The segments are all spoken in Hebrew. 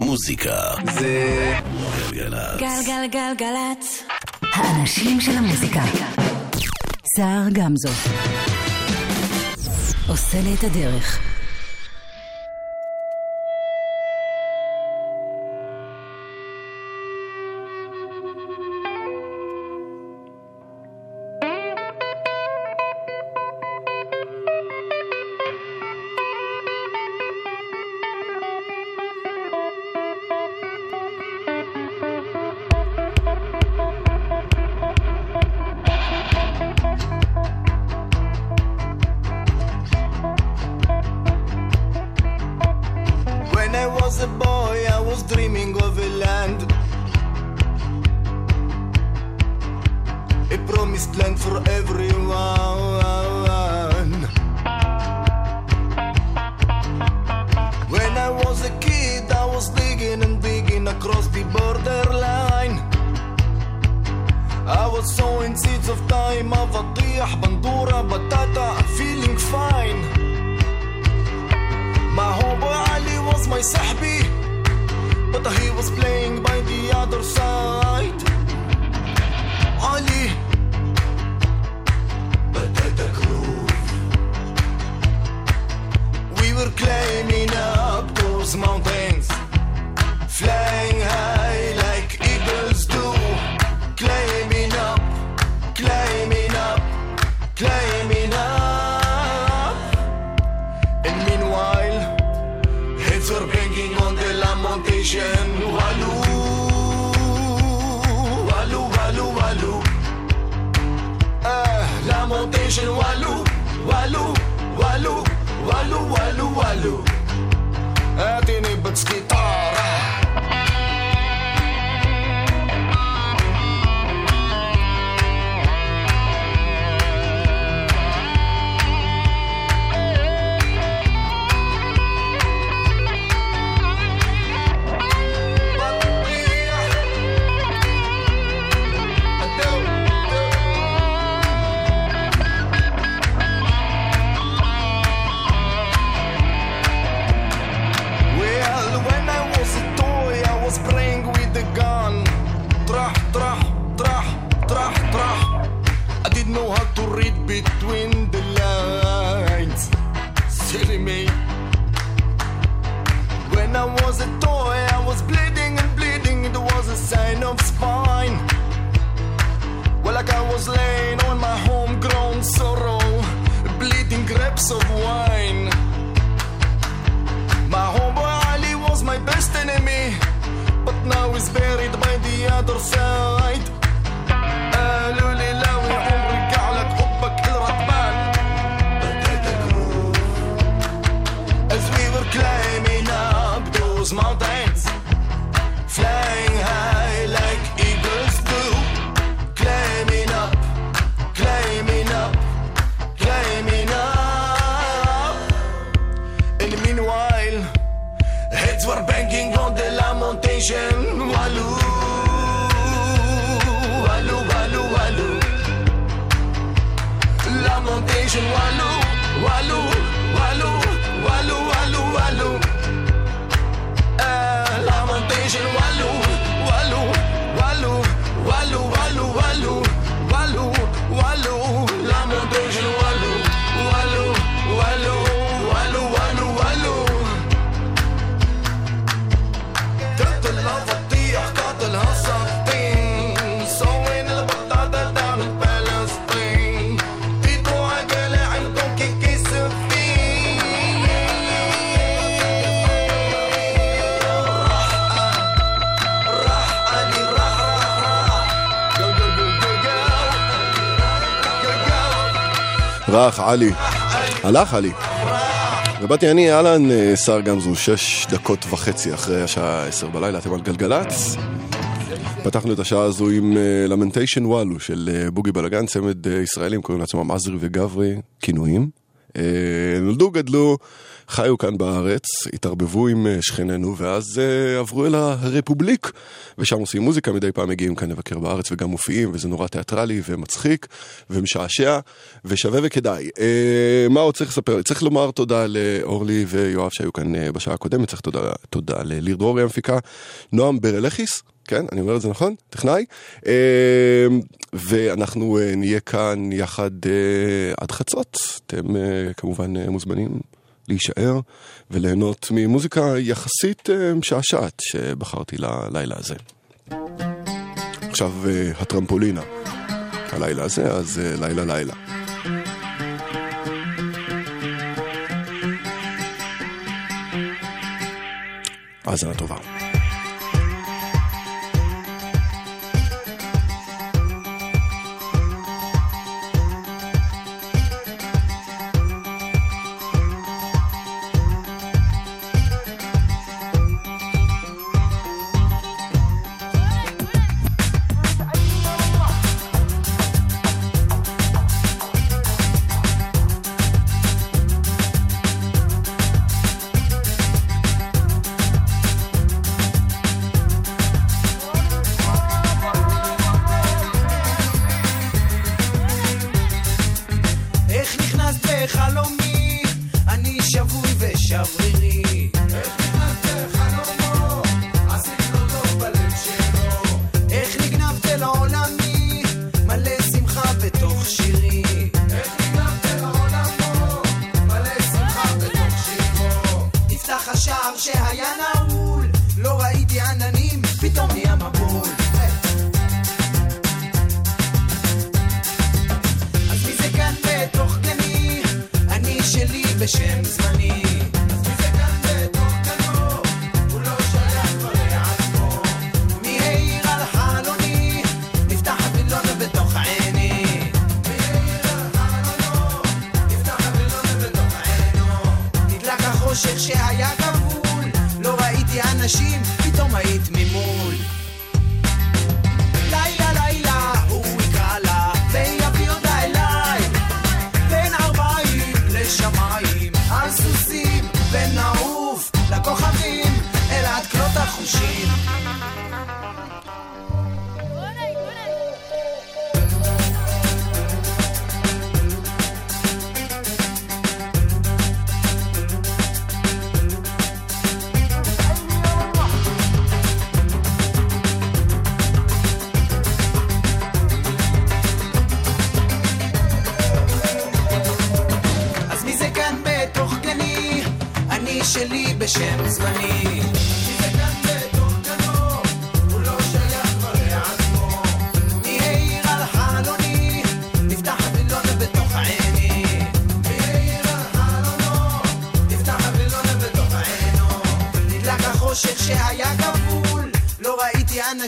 מוזיקה זה גלגלצ. גלגלגלגלצ. האנשים של המוזיקה. סער גמזו. עושה לי את הדרך. between the lines, silly me. When I was a toy, I was bleeding and bleeding, it was a sign of spine. Well, like I was laying on my homegrown sorrow, bleeding grapes of wine. My homeboy Ali was my best enemy, but now he's buried by the other side. רך עלי. הלך עלי. ובאתי אני, אהלן, אה, שר גמזו, שש דקות וחצי אחרי השעה עשר בלילה, אתם על גלגלצ. פתחנו את השעה הזו עם אה, למנטיישן וואלו של אה, בוגי בלאגן, צמד ישראלים, קוראים לעצמם עזרי וגברי, כינויים. אה, נולדו, גדלו, חיו כאן בארץ, התערבבו עם אה, שכנינו, ואז אה, עברו אל הרפובליק, ושם עושים מוזיקה, מדי פעם מגיעים כאן לבקר בארץ וגם מופיעים, וזה נורא תיאטרלי ומצחיק ומשעשע, ושווה וכדאי. מה עוד צריך לספר? צריך לומר תודה לאורלי ויואב שהיו כאן בשעה הקודמת, צריך תודה, תודה לליר דרורי המפיקה, נועם ברלכיס. כן, אני אומר את זה נכון? טכנאי. אה, ואנחנו אה, נהיה כאן יחד אה, עד חצות. אתם כמובן מוזמנים להישאר וליהנות ממוזיקה יחסית משעשעת שבחרתי ללילה הזה. עכשיו הטרמפולינה. הלילה הזה, אז לילה לילה. האזנה טובה.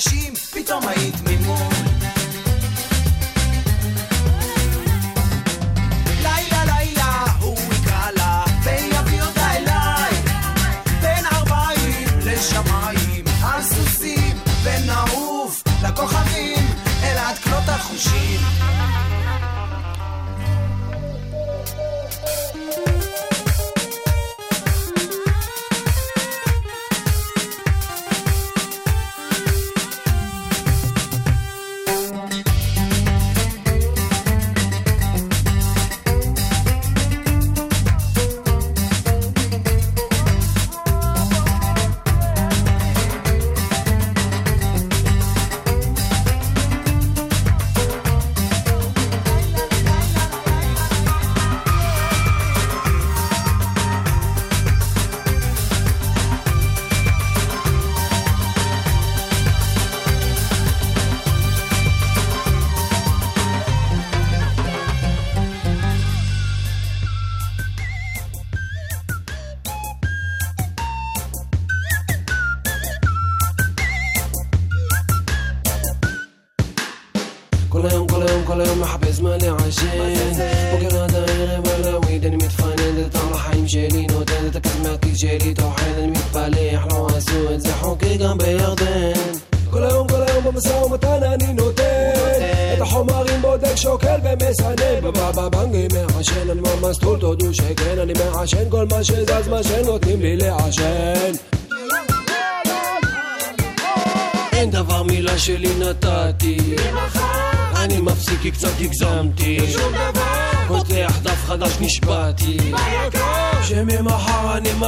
אנשים, פתאום היית מ...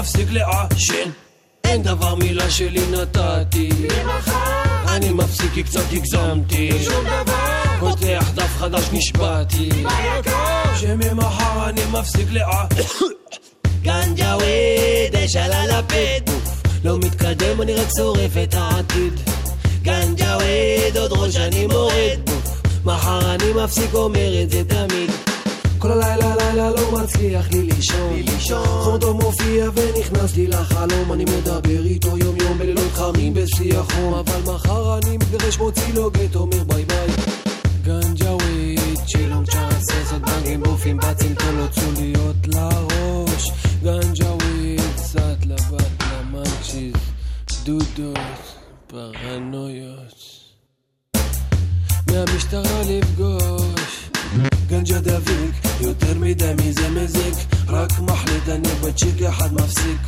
מפסיק לעשן. אין דבר מילה שלי נתתי. אני מפסיק כי קצת הגזמתי. פותח דף חדש נשבעתי. שממחר אני מפסיק לעשן. ganja weed, אש על הלפיד לא מתקדם, אני רק שורף את העתיד. ganja weed, עוד ראש אני מוריד מחר אני מפסיק, אומר את זה תמיד. כל הלילה לילה לא מצליח לי לישון. חום טוב ונכנס לי לחלום אני מדבר איתו יום יום בלילות חמים בשיא החום אבל מחר אני מתגרש מוציא לו גט אומר ביי. ביי גנג'אוויד צ'ילום צ'אנסס עוד בנגים בופים בצים תולות צוליות לראש. גנג'אוויד קצת לבת למנצ'יז דודות פרנויות. מהמשטרה לפגוש גנג'ה דביק, יותר מדי מזה מזיק. רק מחליט אני בצ'יק אחד מפסיק.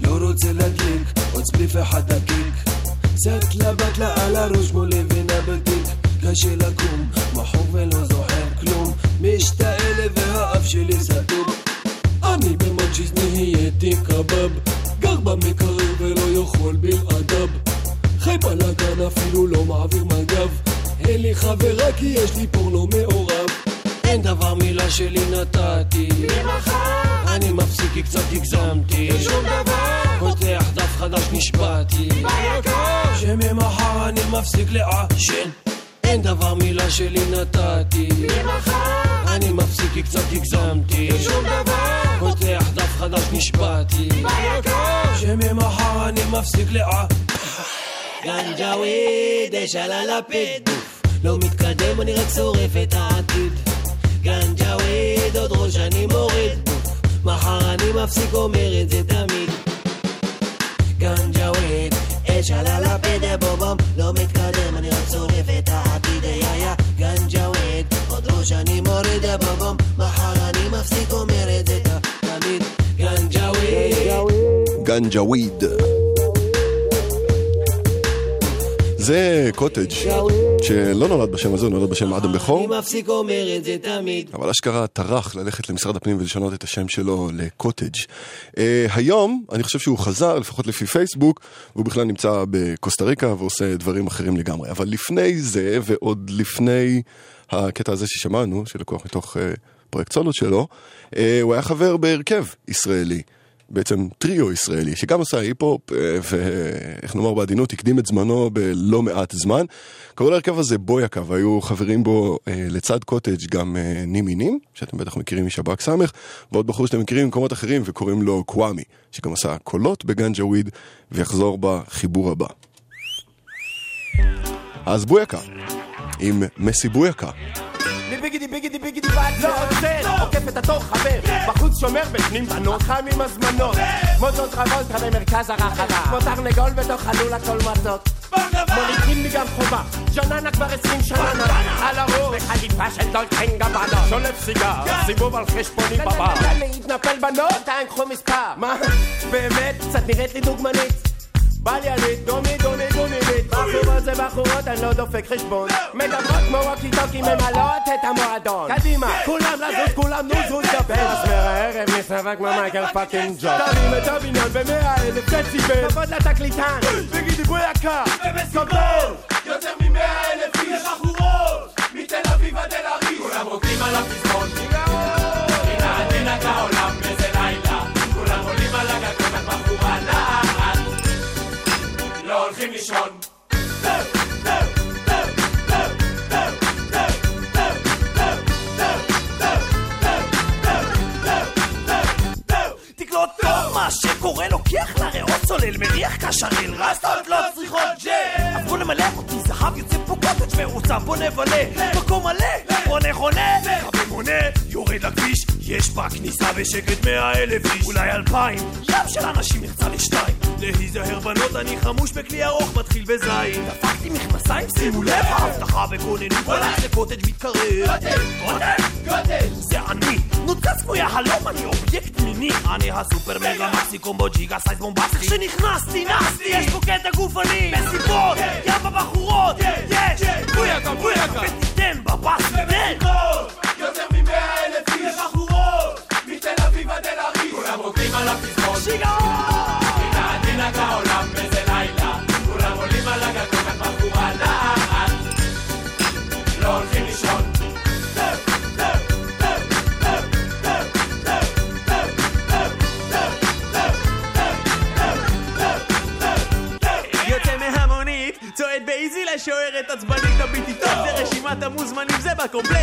לא רוצה להדליק, עוד ספליף אחד דקיק קצת לבת לה על הראש מול לבינה בתיק קשה לקום, מחוק ולא זוכר כלום. משתעל והאף שלי סתום. אני במג'יס נהייתי קבב. גר במקרר ולא יכול בלעדיו. חי בלאגן אפילו לא מעביר מג"ב. אין לי חברה כי יש לי פורנו מעורב אין דבר מילה שלי נתתי. אני מפסיק כי קצת הגזמתי. פותח דף חדש נשבעתי. שממחר אני מפסיק לעשן. אין דבר מילה שלי נתתי. אני מפסיק כי קצת הגזמתי. פותח דף חדש נשבעתי. שממחר אני מפסיק לעשן. ganja weed, אש על הלפיד לא מתקדם, אני רק שורף את העתיד ganja weed, עוד ראש אני מוריד מחר אני מפסיק, אומר את זה תמיד. ganja weed, אש על הלפיד, בובום לא מתקדם, אני רק שורף את העתיד. yeah yeah. ganja weed, עוד ראש אני מוריד, בובום מחר אני מפסיק, אומר את זה תמיד. גנג'אוויד גנג'אוויד. זה קוטג' שלא נולד בשם הזה, הוא נולד בשם אדם בכור. אני מפסיק, אומר את זה תמיד אבל אשכרה טרח ללכת למשרד הפנים ולשנות את השם שלו לקוטג'. אה, היום, אני חושב שהוא חזר, לפחות לפי פייסבוק, והוא בכלל נמצא בקוסטה ריקה ועושה דברים אחרים לגמרי. אבל לפני זה, ועוד לפני הקטע הזה ששמענו, שלקוח מתוך אה, פרויקט סולות שלו, אה, הוא היה חבר בהרכב ישראלי. בעצם טריו ישראלי, שגם עושה היפ-הופ, אה, ואיך נאמר בעדינות, הקדים את זמנו בלא מעט זמן. קראו להרכב הזה בויאקה, והיו חברים בו אה, לצד קוטג' גם אה, נימי נים, שאתם בטח מכירים משב"ק סמך, ועוד בחור שאתם מכירים ממקומות אחרים, וקוראים לו קוואמי, שגם עשה קולות בגנג'ה וויד, ויחזור בחיבור הבא. אז בויקה, עם מסי בויקה. ביגידי ביגידי בת לא עוצר עוקף את התור חבר. בחוץ שומר בפנים בנות. חם עם הזמנות. מוטות טרבולטה במרכז הרחבה. כמו תרנגול בתוך חלול הכל מתוק מוליכים לי גם חובה. ג'ננה כבר עשרים שנה. על הראש בחליפה של דולקן גבנה שולף סיגר סיבוב על חשבוני בבר. להתנפל בנות? טען קחו מספר. מה? באמת? קצת נראית לי דוגמנית בא לי עלית, דומי דומי דומילית בחורות זה בחורות, אני לא דופק חשבון מדברות כמו ווקי טוקי ממלאות את המועדון קדימה, כולם לזוז, כולם נו זוז דבר מסמר הערב נסרק כמו מייקל פאקינג ג'וב תרים את הבניין במאה אלף דציבל כבוד לתקליטן תגידי בואי יקר כבוד יותר ממאה אלף איש בחורות מתל אביב עד אל עריש כולם רוקדים על הפזמון הנה עדינה כעולם לא הולכים צולל מריח קשריל רסטות לא צריכות ג'ל הפכו למלא אותי זהב יוצא פה קוטג' מעוצב בוא נבלה מקום מלא חונה חבר מונה יורד לכביש יש בכניסה בשקט מאה אלף איש אולי אלפיים ים של אנשים נחצה לשתיים להיזהר בנות, אני חמוש בכלי ארוך, מתחיל בזין. דפקתי מכנסיים, שימו לב, ההבטחה בכוננות, הלך לקוטג' מתקרב. קוטג', קוטג', קוטג', זה אני. נוצץ כמו יהלום, אני אובייקט מיני. אני הסופר מגה מקסיקום בו ג'יגה סייז בומבסטי. שנכנסתי, נסתי, יש פה קטע גופני. מסיבות, ים בבחורות, יש, בויאקה, בויאקה. ותיתן תן. יותר ממאה אלף איש בחורות מתל אביב עד אל עריף. כולם רוקדים על הפזמון שיגעון! באיזי לשוערת עצבנית הביטי טוב, זה רשימת המוזמנים, זה בקומפלט.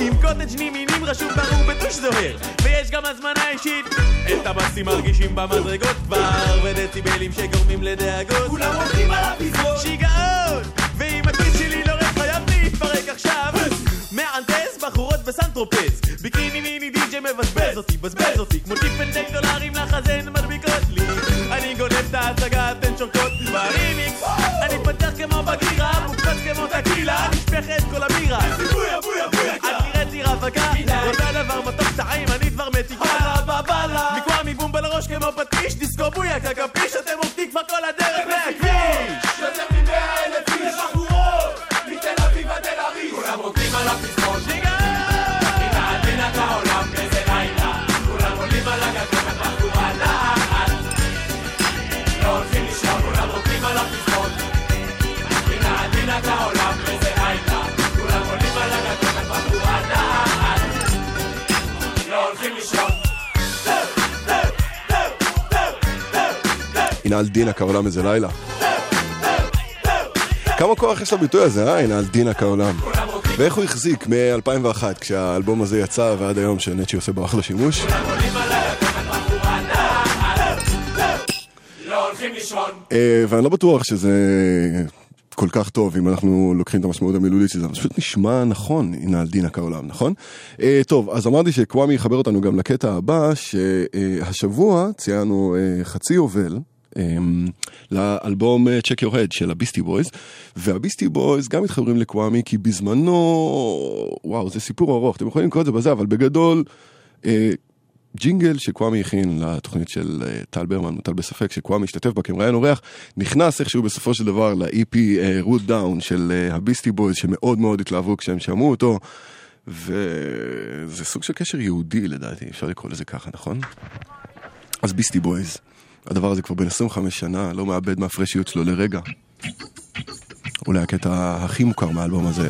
עם קוטג' נימינים רשום ברור בטוש זוהר ויש גם הזמנה אישית. את הבסים מרגישים במדרגות כבר ודציבלים שגורמים לדאגות. כולם עובדים על הפזמון שיגעון! ואם הכיס שלי לא ריק חייב להתפרק עכשיו. מהנדס בחורות בסנטרופז ביקיני ניני די.ג'יי מבזבז אותי, בזבז אותי. כמו טיפנדי דולרים לחזן מדביקות נשפכת כל הבירה. בויה בויה בויה את נראית לי רווקה הנה על דינה כעולם איזה לילה. כמה כוח יש לביטוי הזה, אה? הנה על דינה כעולם. ואיך הוא החזיק מ-2001 כשהאלבום הזה יצא ועד היום שנצ'י עושה בו אחלה שימוש? אה, ואני לא בטוח שזה כל כך טוב אם אנחנו לוקחים את המשמעות המילולית של זה, פשוט נשמע נכון, הנה דינה כעולם, נכון? אה, טוב, אז אמרתי שקוואמי יחבר אותנו גם לקטע הבא, שהשבוע ציינו אה, חצי יובל. אמ, לאלבום אה, Check Your Head של הביסטי בויז והביסטי בויז גם מתחברים לקוואמי כי בזמנו וואו זה סיפור ארוך אתם יכולים לקרוא את זה בזה אבל בגדול אה, ג'ינגל שקוואמי הכין לתוכנית של אה, טל ברמן, טל בספק, שקוואמי השתתף בה כמראיין אורח, נכנס איכשהו בסופו של דבר ל-EP Root Down של אה, הביסטי בויז, שמאוד מאוד התלהבו כשהם שמעו אותו, וזה סוג של קשר יהודי לדעתי, אפשר לקרוא לזה ככה, נכון? אז ביסטי בויז, הדבר הזה כבר בין 25 שנה, לא מאבד מהפרשיות שלו לרגע. אולי הקטע הכי מוכר מהאלבום הזה.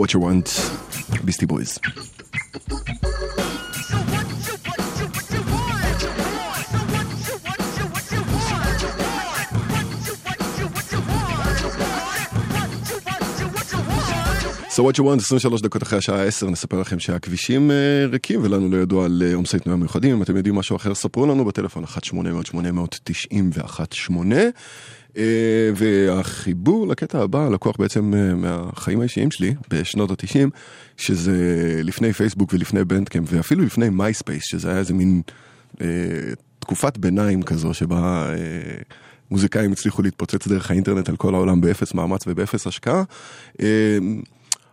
What you want, ביסטי בויז. So what you want, 23 דקות אחרי השעה 10, נספר לכם שהכבישים אה, ריקים ולנו לא ידוע על אה, עומסי תנועה מיוחדים. אם אתם יודעים משהו אחר, ספרו לנו בטלפון 1-800-891-8. אה, והחיבור לקטע הבא לקוח בעצם אה, מהחיים האישיים שלי בשנות ה-90, שזה לפני פייסבוק ולפני בנדקאמפ ואפילו לפני מייספייס, שזה היה איזה מין אה, תקופת ביניים כזו שבה... אה, מוזיקאים הצליחו להתפוצץ דרך האינטרנט על כל העולם באפס מאמץ ובאפס השקעה. אה,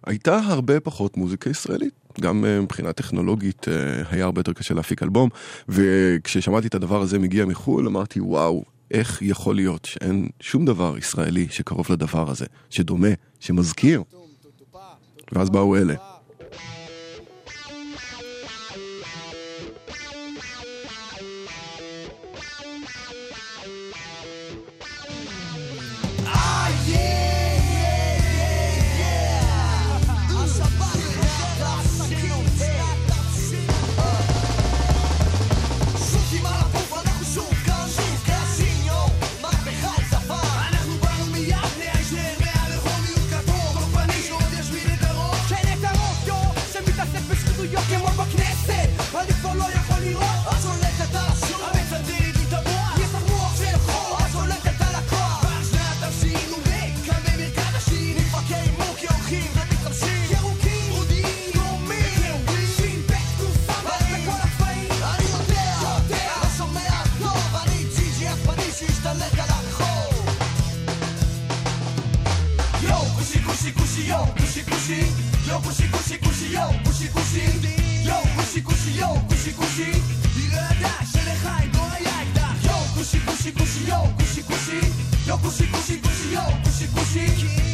הייתה הרבה פחות מוזיקה ישראלית, גם אה, מבחינה טכנולוגית היה הרבה יותר קשה להפיק אלבום, וכששמעתי את הדבר הזה מגיע מחו"ל אמרתי וואו, איך יכול להיות שאין שום דבר ישראלי שקרוב לדבר הזה, שדומה, שמזכיר? ואז באו אלה. 恭喜恭喜恭喜哟恭喜恭喜你哟恭喜恭喜哟恭喜恭喜你的大小脸嗨多来啦哟恭喜恭喜恭喜哟恭喜恭喜哟恭喜恭喜恭喜恭喜恭喜恭喜恭喜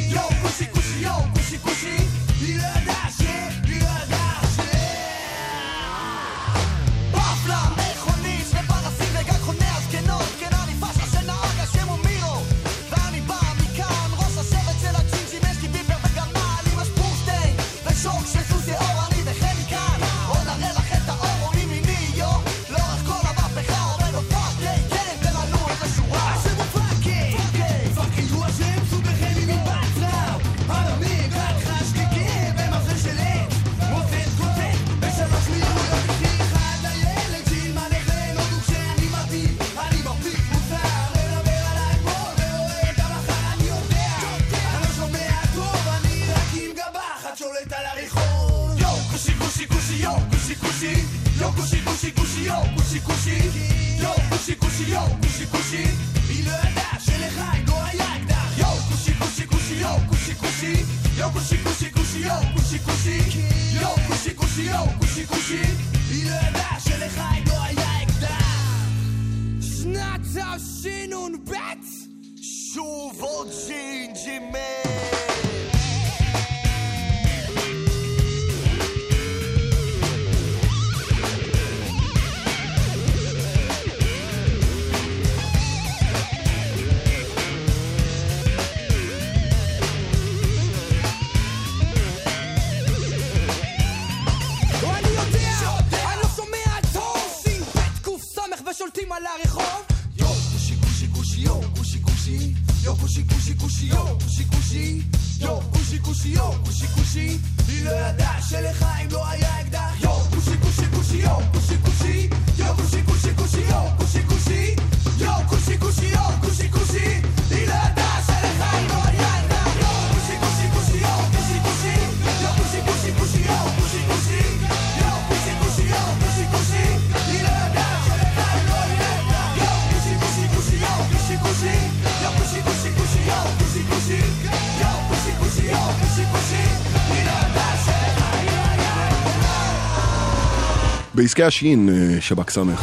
בעסקי השין, אה, שב"כ סמך.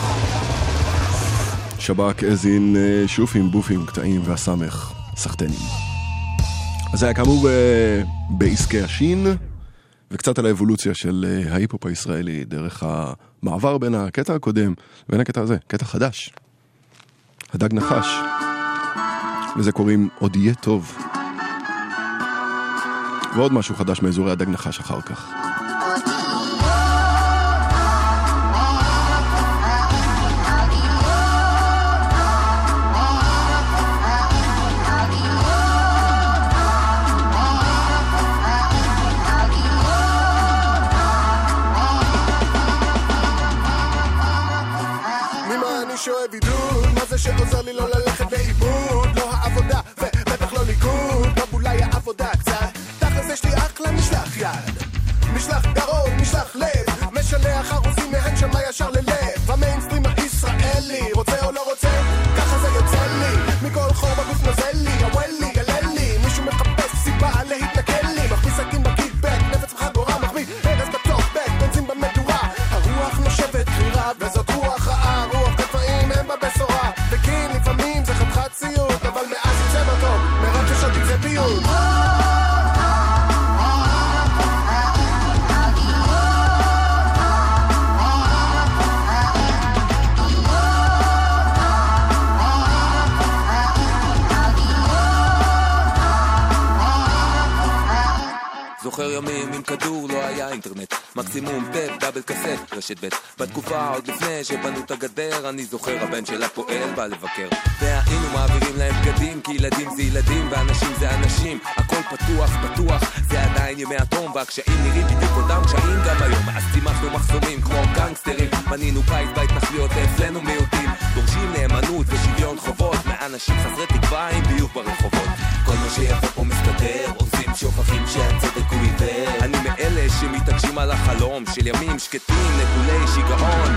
שב"כ הזין אה, שופים, בופים, קטעים והסמך, סחטנים. אז זה היה כאמור אה, בעסקי השין, וקצת על האבולוציה של ההיפ-הופ הישראלי דרך המעבר בין הקטע הקודם ובין הקטע הזה, קטע חדש. הדג נחש. לזה קוראים עוד יהיה טוב. ועוד משהו חדש מאזורי הדג נחש אחר כך. שואב עידוד? מה זה שעוזר לי לא ללכת לאיבוד? לא העבודה, ובטח לא ליכוד גם אולי העבודה קצת תכל'ס יש לי אחלה משלח יד משלח גרון, משלח לב משלח ארוזים מהן שמה ישר ללב רשת ב' בתקופה עוד לפני שבנו את הגדר אני זוכר הבן של הפועל בא לבקר. והיינו מעבירים להם בגדים כי ילדים זה ילדים ואנשים זה אנשים. הכל פתוח פתוח זה עדיין ימי התום והקשיים נראים בדיוק אותם קשיים. גם היום אז צימחנו מחסומים כמו גנגסטרים. בנינו בית בהתנחלויות ואצלנו מיעוטים. דורשים נאמנות ושוויון חובות מאנשים חסרי תקווה עם ביוב ברחובות. כל מה שיפה שמתעקשים על החלום של ימים שקטים נטולי שיגעון.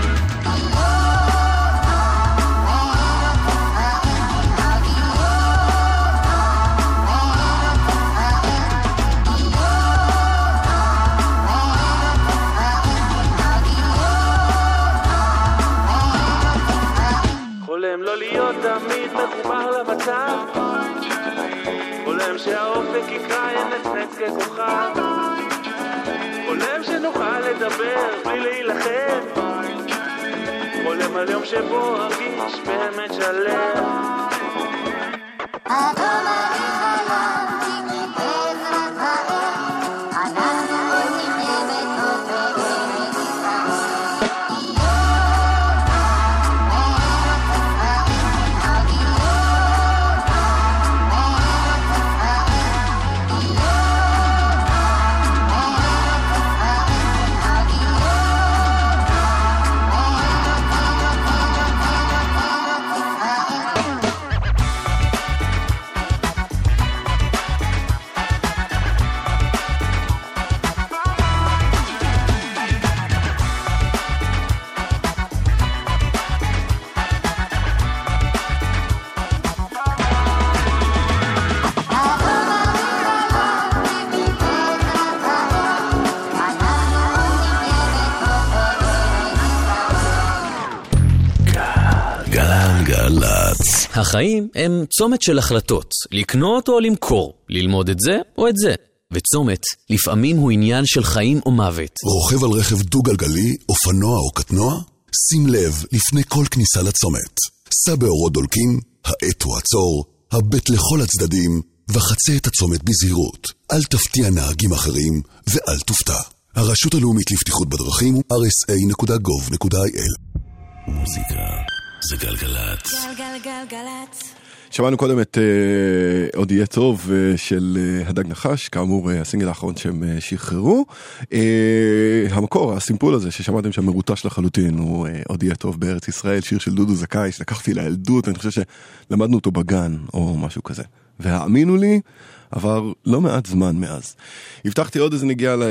חולם לא שהאופק יקרא ינצנץ ככוכב חולם שנוכל לדבר בלי להילחם. חולם על יום שבו ארגיש באמת שלם החיים הם צומת של החלטות, לקנות או למכור, ללמוד את זה או את זה. וצומת, לפעמים הוא עניין של חיים או מוות. רוכב על רכב דו-גלגלי, אופנוע או קטנוע? שים לב לפני כל כניסה לצומת. סע באורות דולקים, האט הוא עצור, הבט לכל הצדדים, וחצה את הצומת בזהירות. אל תפתיע נהגים אחרים, ואל תופתע. הרשות הלאומית לבטיחות בדרכים הוא rsa.gov.il מוזיקה זה גלגלצ. גלגלגלגלצ. שמענו קודם את אה, עוד יהיה טוב אה, של אה, הדג נחש, כאמור אה, הסינגל האחרון שהם אה, שחררו. אה, המקור, הסימפול הזה ששמעתם שם מרוטש לחלוטין, הוא אה, עוד יהיה טוב בארץ ישראל, שיר של דודו זכאי, שלקחתי לילדות, אני חושב שלמדנו אותו בגן או משהו כזה. והאמינו לי, עבר לא מעט זמן מאז. הבטחתי עוד איזה נגיעה ל-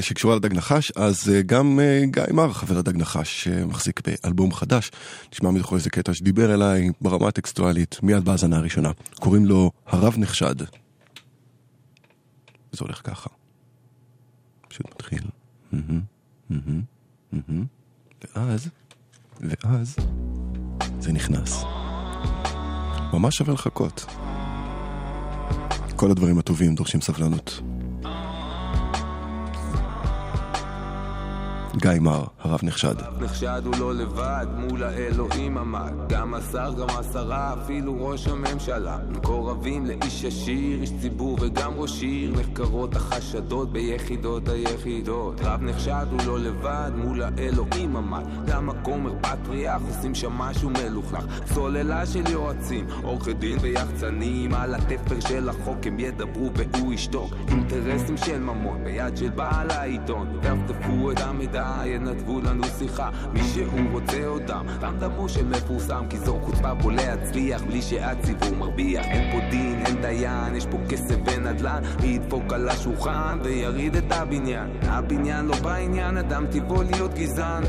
שקשורה לדג נחש, אז אה, גם אה, גיא מר, חבר הדג נחש, שמחזיק באלבום חדש, נשמע מתוכו איזה קטע שדיבר אליי ברמה הטקסטואלית מיד בהאזנה הראשונה. קוראים לו הרב נחשד. זה הולך ככה. פשוט מתחיל. ואז, ואז, זה נכנס. ממש שווה לחכות. כל הדברים הטובים דורשים סבלנות. גיא מר, הרב נחשד. נחשד הוא לא לבד, מול האלוהים עמד. גם השר, גם השרה, אפילו ראש הממשלה. מקור מקורבים לאיש עשיר, איש ציבור וגם ראש עיר, נחקרות החשדות ביחידות היחידות. רב נחשד הוא לא לבד, מול האלוהים עמד. גם הכומר פטריאך עושים שם משהו מלוכלך. סוללה של יועצים, עורכי דין ויחצנים, על התפר של החוק הם ידברו והוא ישתוק. אינטרסים של ממון ביד של בעל העיתון. דפדפו את המידע, ינתבו לנו שיחה. מי שהוא רוצה אותם, גם דמו של מפורסם, כי זו חוצפה פה להצליח בלי שהציבור מרוויח. אין פה דין, אין דיין, יש פה כסף ונדל"ן. מי ידפוק על השולחן ויריד את הבניין. הבניין לא בעניין, אדם טבעו להיות גזען.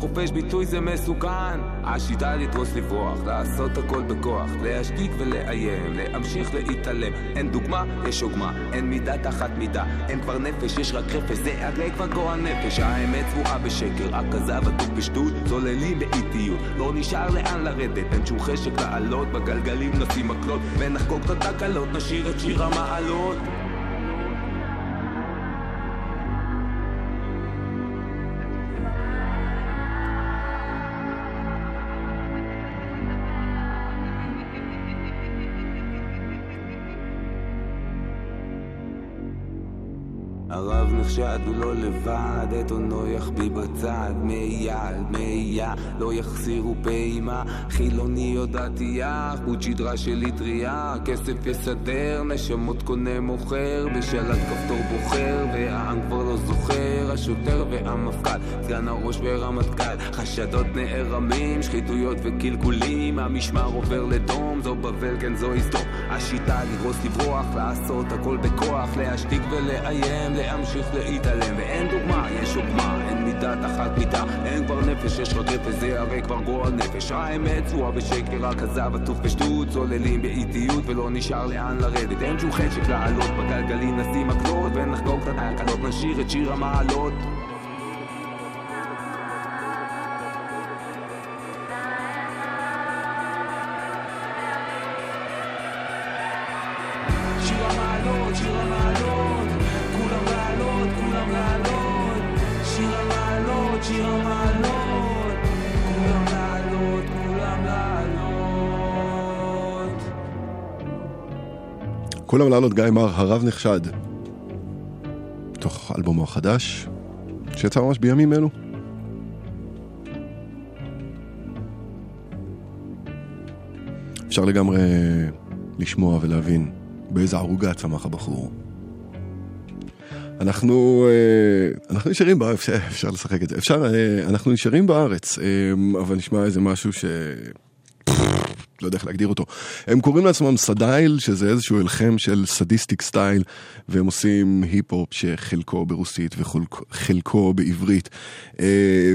חופש ביטוי זה מסוכן. השיטה לדרוס לברוח, לעשות הכל בכוח. להשתיק ולאיים, להמשיך להתעלם. אין דוגמה, יש עוגמה, אין מידה תחת מידה. אין כבר נפש, יש רק רפש, זה הרי כבר גועל נפש. האמת צבועה בשקר, רק כזב עטוף בשטות. צוללים באיטיות, לא נשאר לאן לרדת. אין שום חשק לעלות, בגלגלים נשים מקלות. ונחגוג את התקלות, נשאיר את שיר המעלות הרב נחשד הוא לא לבד, את עונו יחביא בצד, מייל, מיה, לא יחסירו פעימה, חילוני או דתייה, חוט שדרה של אטריה, כסף יסדר, נשמות קונה מוכר, בשלט כפתור בוחר, והעם כבר לא זוכר, השוטר והמפכ"ל, סגן הראש ורמטכ"ל, חשדות נערמים, שחיתויות וקלקולים, המשמר עובר לדום, זו בבל כן זו היסטור, השיטה לדרוס לברוח, לעשות הכל בכוח, להשתיק ולאיים, להמשיך להתעלם ואין דוגמה, יש עוגמה, אין מידה תחת מידה אין כבר נפש, יש רק רפש, זה הרי כבר גועל נפש. האמת צבועה בשקר, הזב עטוף בשטות צוללים באיטיות ולא נשאר לאן לרדת. אין שום חשק לעלות בגלגלים נשים מקלות ונחגוג את ההקלות, נשאיר את שיר המעלות כולם לעלות גיא מר, הרב נחשד. תוך אלבומו החדש, שיצא ממש בימים אלו. אפשר לגמרי לשמוע ולהבין באיזה ערוגה צמח הבחור. אנחנו, אה, אנחנו נשארים בארץ, אפשר, אפשר לשחק את זה, אפשר, אה, אנחנו נשארים בארץ, אה, אבל נשמע איזה משהו ש... לא יודע איך להגדיר אותו. הם קוראים לעצמם סדייל, שזה איזשהו הלחם של sadistic style, והם עושים היפ-הופ שחלקו ברוסית וחלקו בעברית.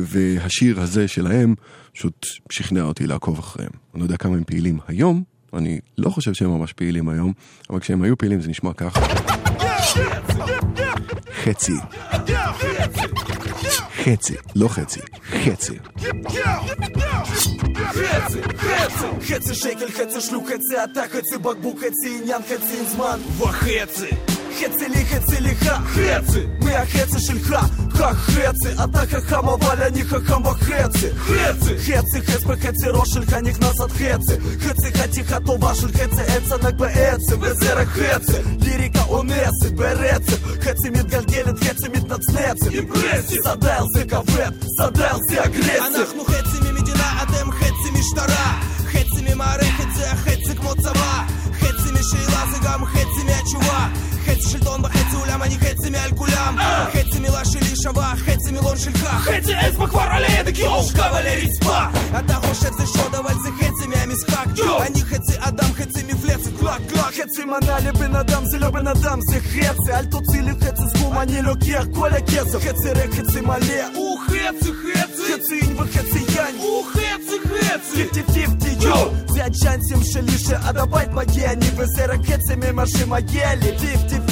והשיר הזה שלהם פשוט שכנע אותי לעקוב אחריהם. אני לא יודע כמה הם פעילים היום, אני לא חושב שהם ממש פעילים היום, אבל כשהם היו פעילים זה נשמע ככה. חצי. חצי, לא חצי, חצי. חצי, חצי, חצי שקל, חצי שלוק, חצי אתה, חצי בקבוק, חצי עניין, חצי זמן וחצי חצי לי, חצי לך, חצי מהחצי שלך, החצי אתה חכם אבל אני חכם בחצי חצי, חצי חץ בחצי ראש שלך נכנס עד חצי חצי חתיכה טובה של חצי עץ ענק בעצם וזה רק חצי ליריקה אונסת ברצף חצי מתגלגלת, חצי מתנצנצת אימפרסיה סדל זה כבד, סדל זה אגרסיה אנחנו חצי ממדינה, אתם חצי משטרה חצי ממערכת זה החצי כמו צבא חצי משאלה זה גם חצי מהתשובה חצי שלטון בחצי אולם אני חצי מעל כולם חצי מילה שלי שווה חצי מילון שלך חצי אצבע כבר על הידק יואו שכב על הרצפה אתה חושב זה שוד אבל זה חצי מהמשחק אני חצי אדם חצי מפלצת קלק קלק חצי מנה לבן אדם זה לא בן אדם זה חצי אל תוציא לי חצי סכום אני לוקח כל הכסף חצי ריק חצי מלא הוא חצי חצי חצי אין וחצי יין הוא חצי חצי פיפטי פיפטי יואו זה הצ'אנסים שלי שעד הבית מגיע אני וזה רק חצי ממה שמגיע לי פיפטי פיפטי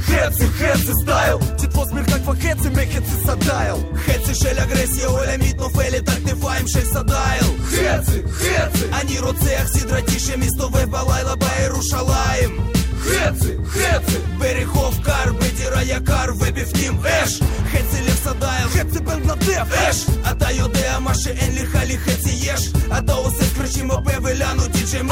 חצי חצי סטייל תתפוס מרחק וחצי מחצי סדייל חצי של אגרסיה עולמית נופלת על כתפיים של סדייל חצי חצי אני רוצח סדרתי שמסתובב בלילה בירושלים חצי חצי ברחוב קר בדירה יקר ובפנים אש חצי לב סדייל חצי בן נדף אש אתה יודע מה שאין לך לי חצי יש אתה עושה סקרצ'ים בפה ולנו די.ג'י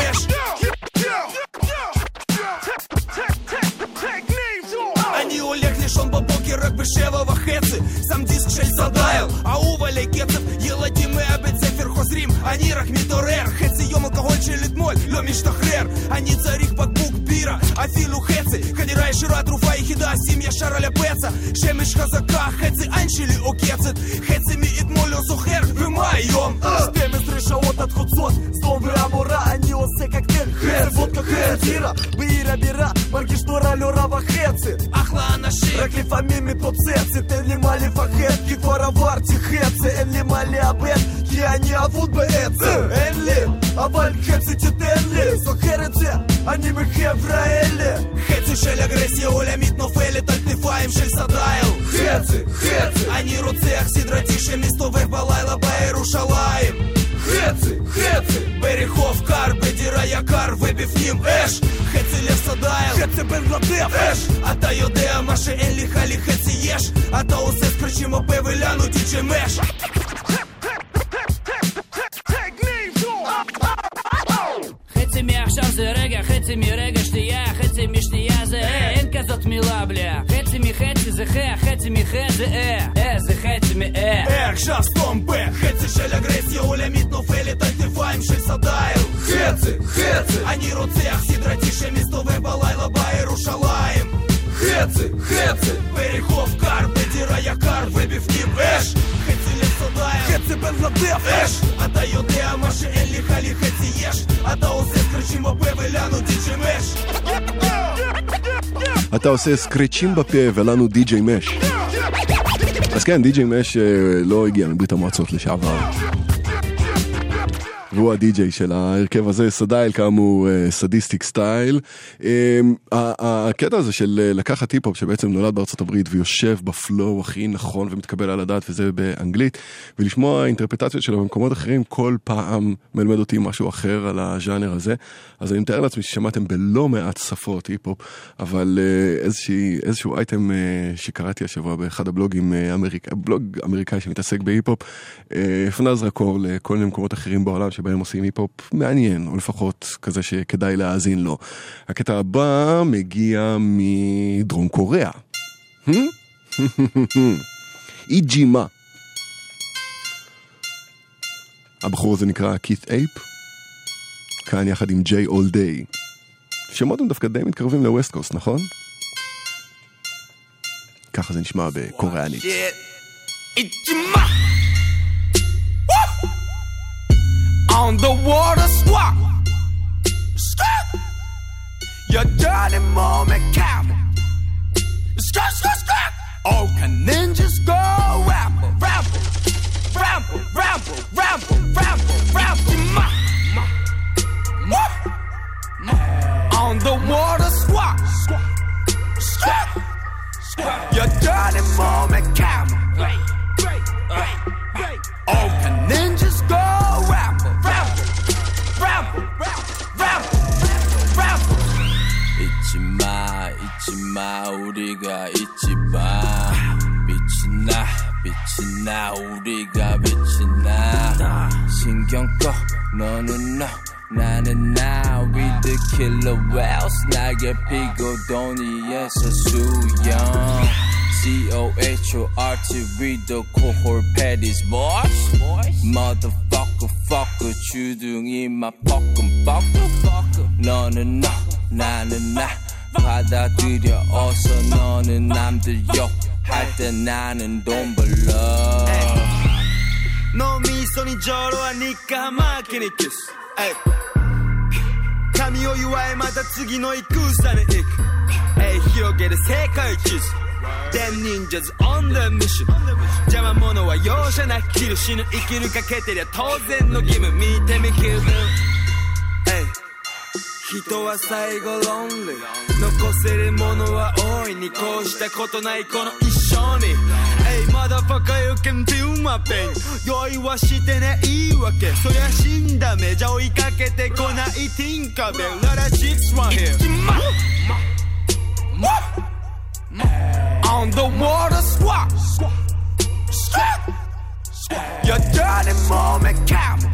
Кони Олег лишен бабоки Ракбышевого хецы Сам диск шель садайл Аува лекецев Еладимы абецефер хозрим Они рахмитурер Хецы ем алкоголь челит моль Лемиш тахрер. Они царих бакбук Шекспіра, Афіну Хеци, Хадірай Шира, Труфа і Хіда, сім'я Шараля Пеца, Шеміш Хазака, Хеци Анчілі Окецит, Хеци Мі Ітмолю Сухер, Вимайом, а. Стеми Сриша Отат Хуцот, Словы Амура, Ані Осе Коктейль, Хец, Водка Хецира, Бира Бира, Маргиштора Льорава Хеци, Ахла Анаши, Раклифа Мими Попсеци, Тенли Малифа Хет, Киквара Варти Хеци, Энли Мали Абет, Я не а, а, бы Беци, Энли, а валь Хеци Тетенли, Сухереце, мы Хеп, мы хевраэли Хецы шель агрессия Оля митно фели Тальтифаем шель садайл Хецы, хецы Они руцех сидратише Мистовых балайла Байру шалаем Хецы, хецы Берехов кар, бедира якар, выбив ним эш Хецы лев садайл Хецы бенгладев Еш, а та йодея маше елі халі хеці єш, а та усе скричимо певеляну діче меш. עכשיו זה רגע, חצי מרגע שנייה, חצי משנייה זה אה, אין כזאת מילה בליה. חצי מחצי זה חה, חצי מחה זה אה, אה זה חצי מאה. אה, עכשיו סתום פה, חצי של אגרסיה עולמית נופלת על כתפיים של סדיים. חצי, חצי. אני רוצח סדרתי שמסתובב בלילה בירושלים. חצי, חצי. ברחוב קר, בדירה יקר, ובפנים אש. חצי еш. Хеці лев садайл. Хецы бенгладев Еш, а та йодея маше елі халі хеці єш, а та усе скричимо певеляну діче меш. אתה עושה סקרצ'ים בפה ולנו די.ג'יי מש. אז כן, די.ג'יי מש אה, לא הגיע מברית המועצות לשעבר. והוא הדי-ג'יי של ההרכב הזה, סדייל כאמור, אה, סדיסטיק סטייל. ה- הקטע הזה של אה, לקחת היפ-הופ שבעצם נולד בארצות הברית ויושב ב flow הכי נכון ומתקבל על הדעת וזה באנגלית, ולשמוע אינטרפרטציות שלו במקומות אחרים כל פעם מלמד אותי משהו אחר על הז'אנר הזה. אז אני מתאר לעצמי ששמעתם בלא מעט שפות היפ-הופ, אבל אה, איזשהו אייטם שקראתי השבוע באחד הבלוגים, אמריק, בלוג אמריקאי שמתעסק בהיפ-הופ, הפנה זרקור לכל מיני מקומות אחרים בעולם שבהם עושים היפ-הופ מעניין, או לפחות כזה שכדאי להאזין לו. הקטע הבא מגיע מדרום קוריאה. איג'ימה. הבחור הזה נקרא קית' אייפ, כאן יחד עם ג'יי אול דיי. שמות הם דווקא די מתקרבים לווסט קוסט, נכון? ככה זה נשמע בקוריאנית. Ichima. On the water swap. Skirt. Your dirty moment camel. Skirt, skirt, skirt. Oh, can ninjas go ramble, ramble, ramble, ramble, ramble, ramble, ramble. Ma. Ma. On the water swap. Skirt. Your dirty moment camel. Oh, 우리가 잊지 마 빛이 나 빛이 나 우리가 빛이 나 신경 꺼 너는 너 나는 나 with the killer whales 날개 피고 도니에서 수영 C-O-H-O-R-T with the cohort patties boys Motherfucker fucker 주둥이 막 뻐끔 뻐끔 너는 너 나는 나 받아들여 어서 너는 남들 욕할 때 나는 돈 벌러 脳みそにジョロは日課マーケにキスエイ神を祝えまた次の戦に行くエイ広げる世界地図 Them ninjas on the mission. 邪魔者は容赦なく切る死ぬ生きるかけてりゃ当然の義務。見てみ気分エイ人は最後ロンリー残せるものは大いにこうしたことないこの一生に。Hey motherfucker you can feel my pain 用意はしてねいいわけそりゃ死んだ目。じゃ追いかけてこないティンカベル。Let us chicks one here On the water swap. Your dirty moment camel.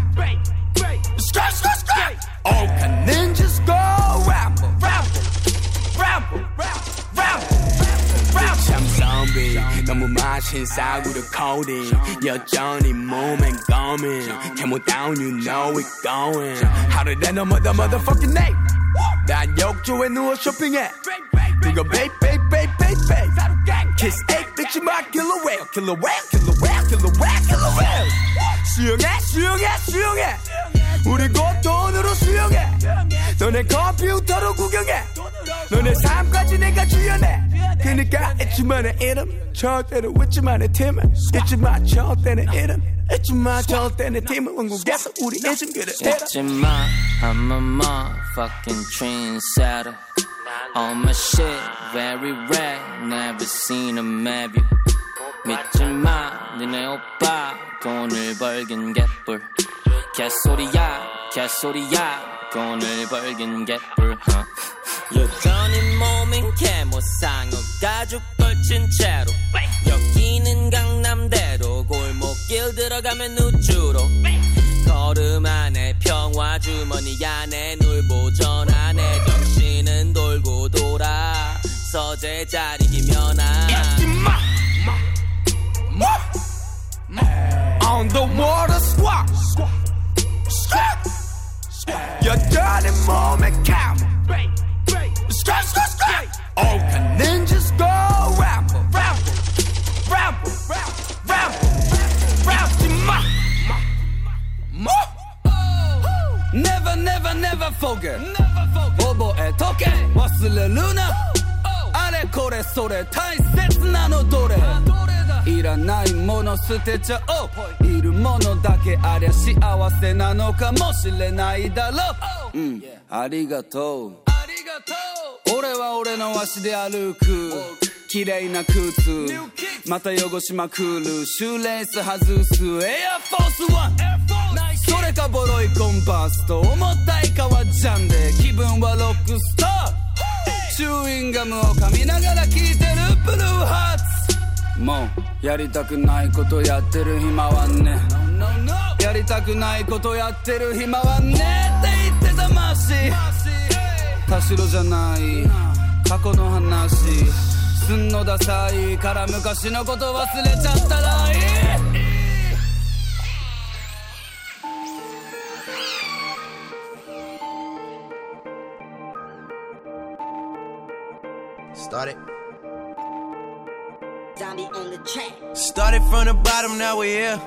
Skirt, skirt, skirt. Oh, can ninjas go ramble, ramble, ramble, ramble, ramble, ramble. baby 너무 마신 싸구려 codeine 여전히 몸엔 coming Came down you know it going 하루에 너 mother motherfucking name 난 욕조에 누워 쇼핑해 그거 베이 베이 베이 베이 베이 Kiss 8 bitch my killer whale killer whale killer whale killer whale killer whale 수영해 수영해 수영해 우리 곧 돈으로 수영해 너네 컴퓨터로 구경해 너네 삶까지 내가 주연해 그니까 잊지 마내 이름 절대로 잊지 마내 팀은 잊지 마 절대 내 이름 잊지 마 절대 내 팀은 원국에서 우리 이름 그래 잊지 마 I'm a motherfucking trendsetter On my shit very rare Never seen a map you 믿지 마 니네 오빠 돈을 벌긴 개뿔 개소리야 개소리야 돈을 벌긴 개뿔 huh? 여전히 몸인 개모상어 가죽 걸친 채로. 여기는 강남대로 골목길 들어가면 우주로. 걸음 안에 평화 주머니 안에 놀보전 안에 걸고 돌아. 서 제자리기면 On the water squat. Squat. 여전히 몸에 count, squat squat squat. All the ninjas go rapper rapper rapper rapper rapper never never never forget. Never forget. 오버에 토끼 eh, 忘れるな。あれこれそれ大切なのどれ？いらないもの捨てちゃおう。いるものだけありゃ幸せなのかもしれないだろう。うん。ありがとう。俺は俺の足で歩く。綺麗な靴。また汚しまくる。シューレース外す。エアフォースワンそれかボロいコンパスと重たい革ジャンで。気分はロックスターチューインガムを噛みながら聴いてるブルーハーツ。もうやりたくないことやってる暇はね。やりたくないことやってる暇はねって言ってたマシ。田代じゃない。過去の話。すんのダサい。から昔のこと忘れちゃったらいい。Started. Zombie on the track. Started from the bottom, now we're here.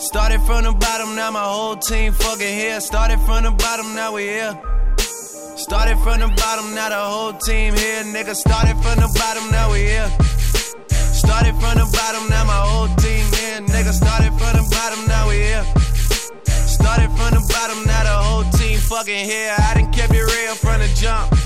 Started from the bottom, now my whole team fucking here. Started from the bottom, now we're here. Started from the bottom, now the whole team here. Nigga, started from the bottom, now we here. Started from the bottom, now my whole team here. Nigga, started from the bottom, now we here. Started from the bottom, now the whole team fucking here. I done kept it real from the jump.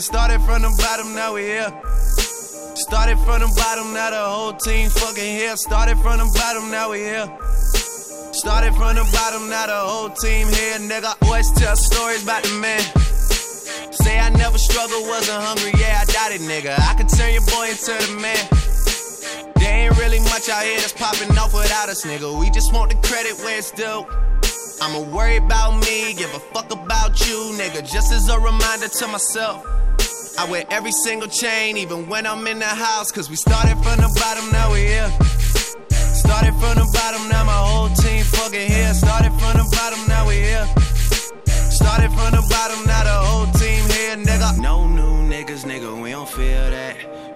Here. Started from the bottom, now we here. Started from the bottom, now the whole team fucking here. Started from the bottom, now we here. Started from the bottom, now the whole team here, nigga. Always tell stories about the man. Say I never struggled, wasn't hungry, yeah, I doubt it, nigga. I could turn your boy into the man. There ain't really much out here that's popping off without us, nigga. We just want the credit where it's due. I'ma worry about me, give a fuck about you, nigga. Just as a reminder to myself. I wear every single chain, even when I'm in the house. Cause we started from the bottom, now we here. Started from the bottom, now my whole team fucking here. Started from the bottom, now we here. Started from the bottom, now the whole team here, nigga. No new niggas, nigga, we don't feel that.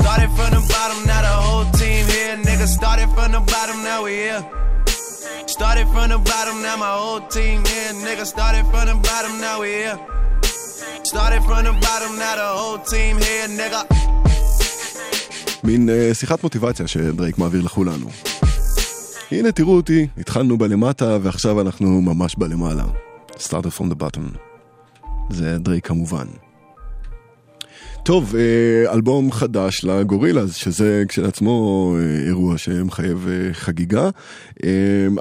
Started from the bottom, now the whole team here, nigga. Started from the bottom, now we here. Started from the bottom, now my whole team here. Nigga, started from the bottom, now we here. Started from the bottom, now the whole team here, nigga. מין אה, שיחת מוטיבציה שדרייק מעביר לכולנו. הנה תראו אותי, התחלנו בלמטה ועכשיו אנחנו ממש בלמעלה. started from the bottom. זה דרייק כמובן. טוב, אה, אלבום חדש לגורילאז, שזה כשלעצמו אה, אירוע שמחייב אה, חגיגה.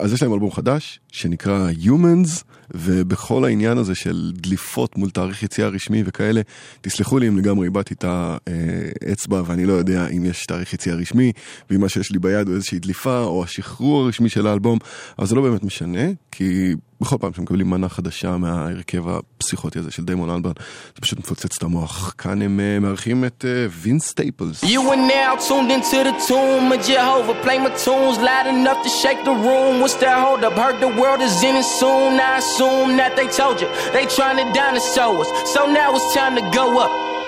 אז יש להם אלבום חדש שנקרא Humans, ובכל העניין הזה של דליפות מול תאריך יציאה רשמי וכאלה, תסלחו לי אם לגמרי איבדתי את האצבע ואני לא יודע אם יש תאריך יציאה רשמי, ואם מה שיש לי ביד הוא איזושהי דליפה או השחרור הרשמי של האלבום, אבל זה לא באמת משנה, כי בכל פעם שמקבלים מנה חדשה מההרכב הפסיכוטי הזה של דיימון אלברן, זה פשוט מפוצץ את המוח. כאן הם אה, מארחים את אה, סטייפלס. Is ending soon. That they told you they trying to dinosaur us. So now it's time to go up.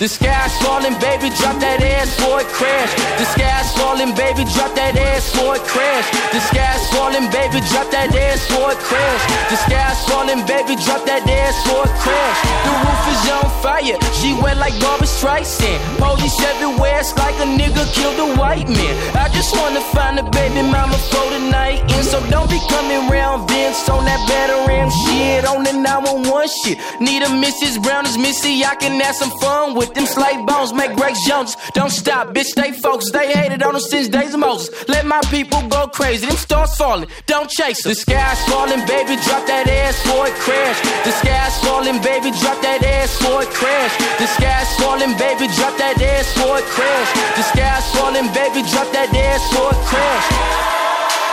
The sky's falling, baby, drop that ass for it crash. The sky's falling, baby, drop that ass for it crash. The sky's falling, baby, drop that ass for it crash. The sky's falling, baby, drop that ass for it crash. The roof is on fire, she wet like Barbara Streisand. Police everywhere, it's like a nigga killed a white man. I just wanna find a baby mama for the night, and so don't be coming round Vince on that better ram shit on the 911 shit. Need a Mrs. Brown as Missy, I can have some fun with them slave bones, make Greg Jones. Don't stop, bitch, stay focused. They hated on us since days of Moses. Let my people go crazy, them stars falling, don't chase them. The sky's falling, baby, drop that ass for it crash. The sky's falling, baby, drop that ass for it crash. The sky's falling, baby, drop that ass for it crash. The sky's falling, baby, drop that ass for it crash.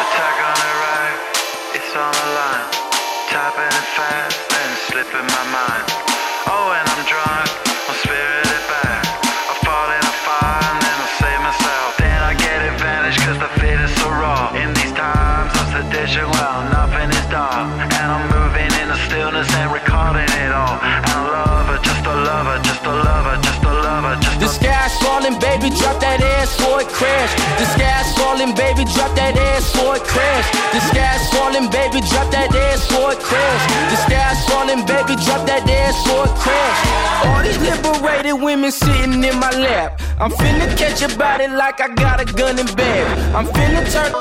Attack on the right, it's on the line. Tapping fast, then slipping my mind. Oh, and I'm drunk, crash. The sky's falling, baby, drop that ass for it crash. The sky's falling, baby, drop that women sitting in my lap. I'm finna catch a body like I got a gun in bed. I'm finna turn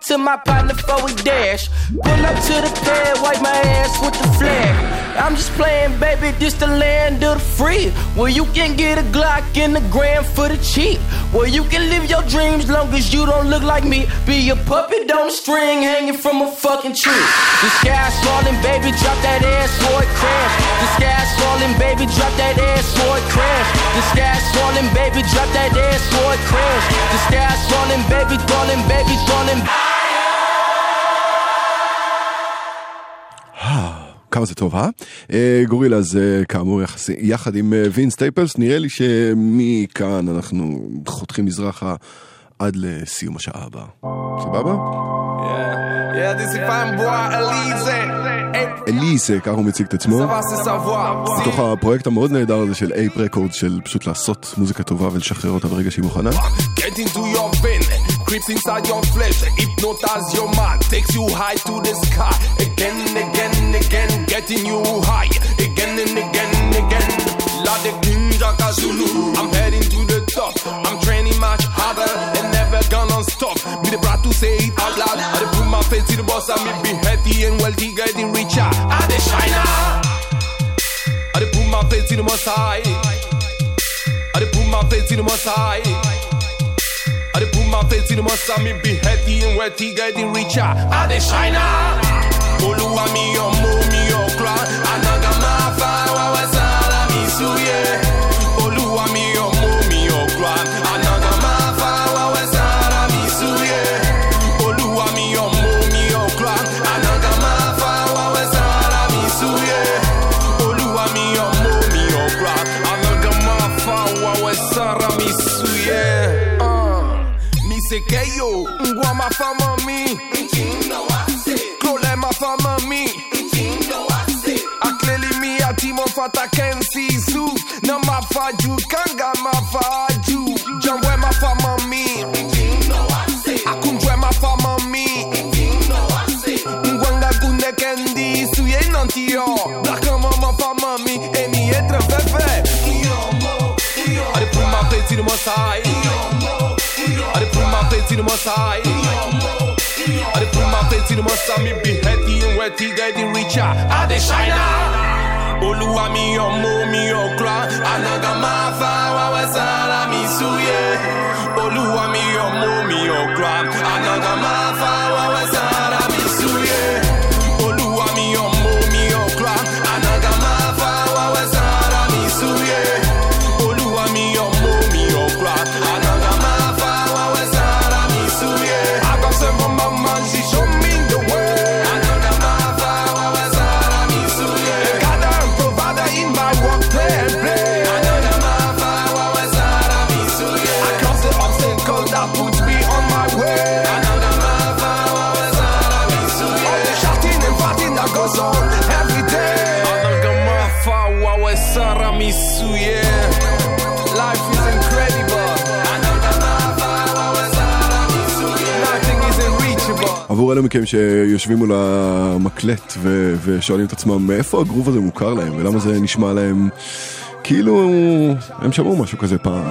to my partner for a dash. Pull up to the pad, wipe my ass with the flag. I'm just playing, baby, this the land of the free. Where you can get a Glock in the gram for the cheap. Where you can live your dreams long as you don't look like me. Be a puppet on a string hanging from a fucking tree. The sky's falling, baby, drop that ass for it crash. The sky's falling, baby, drop that ass for it crash. The sky's falling, baby, drop that ass for it crash. The sky's falling, baby, falling, baby, falling. כמה זה טוב, אה? אה, גורילאז כאמור יחסי, יחד עם אה, וין סטייפלס, נראה לי שמכאן אנחנו חותכים מזרחה עד לסיום השעה הבאה. סבבה? Yeah, this is fine boy, Elise. אליסה, ככה הוא מציג את עצמו. מתוך הפרויקט המאוד נהדר הזה של אייפ רקורד, של פשוט לעשות מוזיקה טובה ולשחרר אותה ברגע שהיא מוכנה. Get into your vein, creeps inside your flesh, hypnotize your mind, takes you high to the sky, again and again and again, getting you high, again and again and again. La de Kinjaka Zulu, I'm heading to the top, I'm training much harder never gonna stop. Be the proud to say it out loud, I put my face to the boss, I may be healthy and wealthy, getting richer, I dey shine I put my face to the most high, I put my face to the most high. I put my face in the must me be healthy and wealthy, getting richer. I dey shine Olúwa mi ọmọ mi ọ̀kra, anaga fata kensi su Na mafaju kanga mafaju Jamwe mafa mami Akumjwe mafa mami Ngwanga gune kendi su ye nanti yo Blakama mafa mami Eni etre fefe Are put my plate to the side. Are put my plate to the side. Are put my plate to the side. Me be heady and wetty, getting richer. I dey shine now. Olúwa mi ọmọ mi ọ̀gbà Anaga máa fa wáwẹ́ sára mi súyẹ. Olúwa mi ọmọ mi ọ̀gbà Anaga máa fa wáwẹ́ sára mi עבור אלה מכם שיושבים מול המקלט ו- ושואלים את עצמם מאיפה הגרוב הזה מוכר להם ולמה זה נשמע להם כאילו הם שמעו משהו כזה פעם.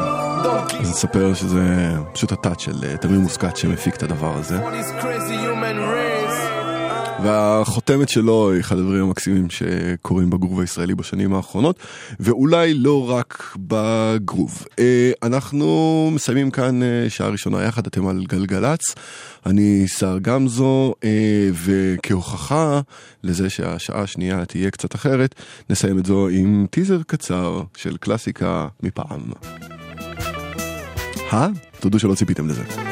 אז נספר שזה פשוט הטאט של אה, תמיר מוסקת שמפיק את הדבר הזה. והחותמת שלו היא אחד הדברים המקסימים שקורים בגרוב הישראלי בשנים האחרונות, ואולי לא רק בגרוב. אה, אנחנו מסיימים כאן אה, שעה ראשונה יחד, אתם על גלגלצ, אני שר גמזו, אה, וכהוכחה לזה שהשעה השנייה תהיה קצת אחרת, נסיים את זו עם טיזר קצר של קלאסיקה מפעם. אה? תודו שלא ציפיתם לזה.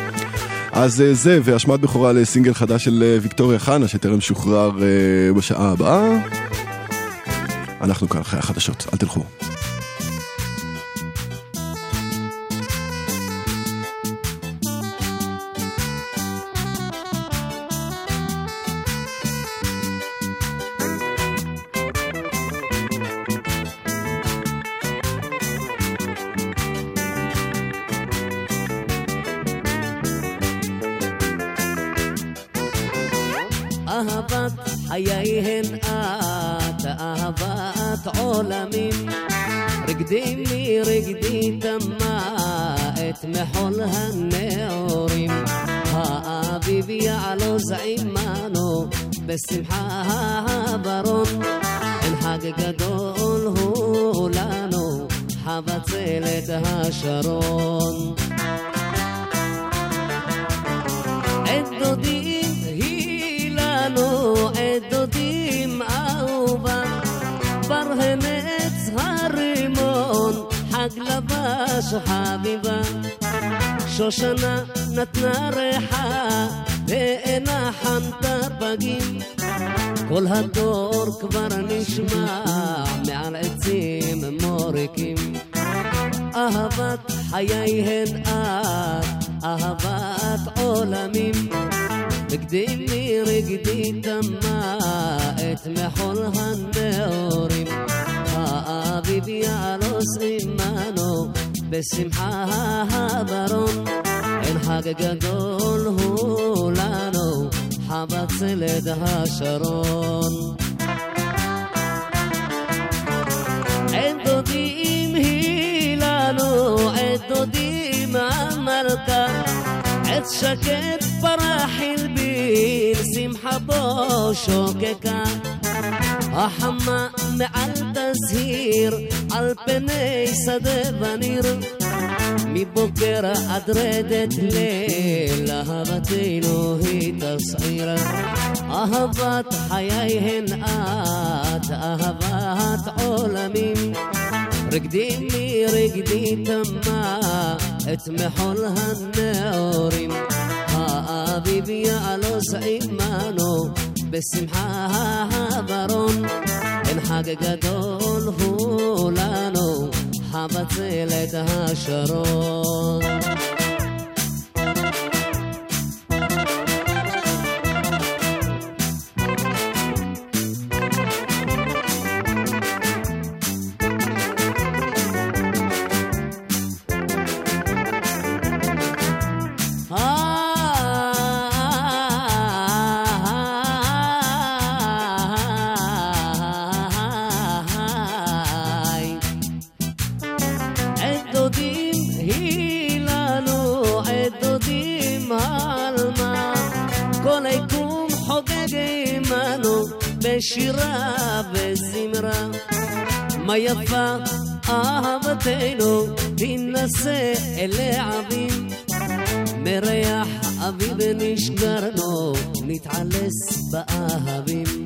אז אה, זה, והשמעת בכורה לסינגל חדש של אה, ויקטוריה חנה, שטרם שוחרר אה, בשעה הבאה. אנחנו כאן אחרי החדשות, אל תלכו. מחול הנעורים. האביב יעלוז עמנו בשמחה הברון. אין חג גדול הוא לנו, חבצלת השרון. עת דודים היא לנו, עת דודים אהובה, ברהנץ הרימון, חג לבש חביבה. שושנה נתנה ריחה, ואינה חנתה פגים. כל הדור כבר נשמע מעל עצים מוריקים. אהבת חיי הן את, אהבת עולמים. רגדי מרגדי תמה את מחול הנעורים. האביב יעלוס עמנו בשמחה הברון. אין חג גדול הוא לנו, חבצלת השרון. עת דודים היא לנו, עת דודים המלכה, עת שקט פרח הלבין, שמחה בו שוקקה. החמה מעל תזהיר, על פני שדה וניר, מבוקר עד רדת ליל, אהבתנו היא תסעיר. אהבת חיי הן את, אהבת עולמים. רגדי מרגדי תמה את מחול הנעורים. האביב יעלוס עמנו בשמחה הברון. אין חג גדול הוא לנו, חבצלת השרון. מה יפה אהבתנו, תינשא אל העבים. מריח אביב נשגרנו, נתעלס באהבים.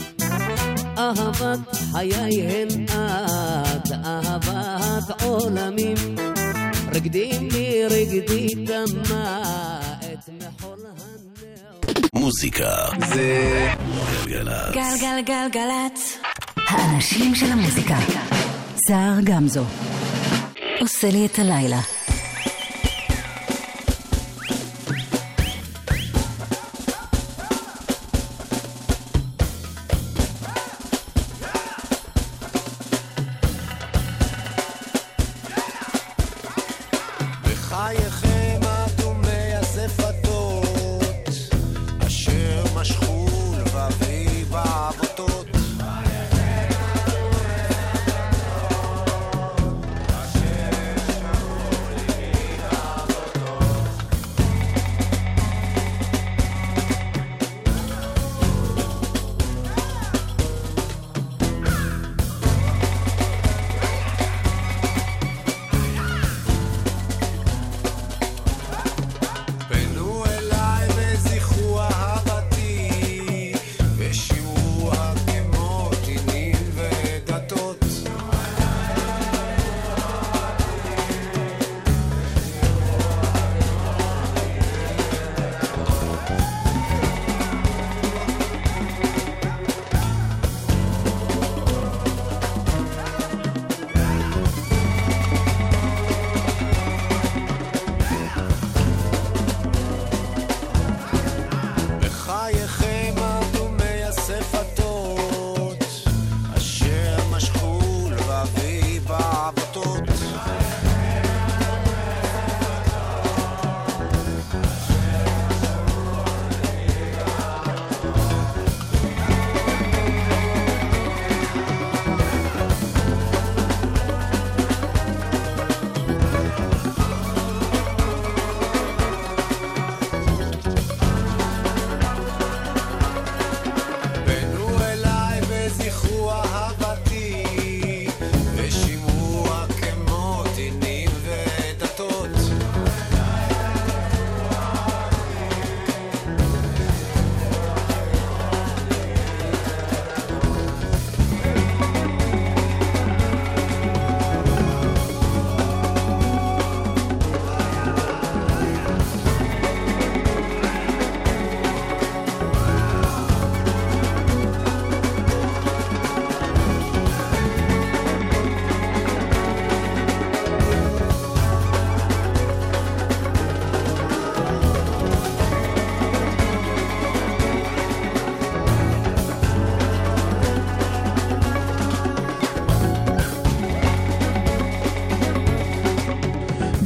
אהבת חיי הן את, אהבת עולמים. רגדי מרגדי דמה את מחול מוזיקה זה גלגלצ. גלגלגלגלצ. האנשים של המוזיקה. סער גמזו. עושה לי את הלילה.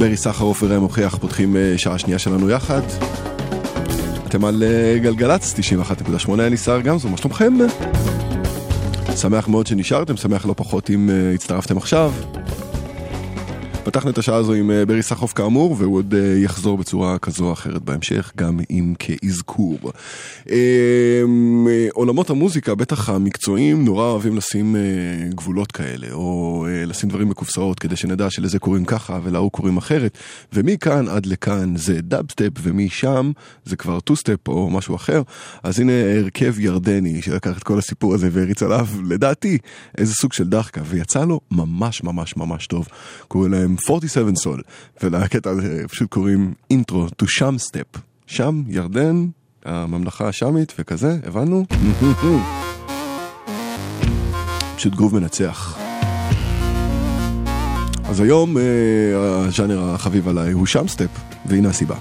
ברי סחרוף וראם מוכיח פותחים אה, שעה שנייה שלנו יחד. אתם על אה, גלגלצ 91.8, אני סער גמזו, מה שלומכם? שמח מאוד שנשארתם, שמח לא פחות אם אה, הצטרפתם עכשיו. פתחנו את השעה הזו עם ברי סחרוף כאמור, והוא עוד יחזור בצורה כזו או אחרת בהמשך, גם אם כאזכור. אה, עולמות המוזיקה, בטח המקצועיים, נורא אוהבים לשים אה, גבולות כאלה, או אה, לשים דברים בקופסאות, כדי שנדע שלזה קוראים ככה ולהוא קוראים אחרת, ומכאן עד לכאן זה דאב-סטפ, ומשם זה כבר two-step או משהו אחר. אז הנה הרכב ירדני שלקח את כל הסיפור הזה והריץ עליו, לדעתי, איזה סוג של דחקה, ויצא לו ממש ממש ממש טוב. קוראים להם 47 סול, ולקטע הזה פשוט קוראים Intro to Shamstep. שם, ירדן, הממלכה ההאשמית וכזה, הבנו? פשוט גרוב מנצח. אז היום אה, הז'אנר החביב עליי הוא שם סטפ, והנה הסיבה.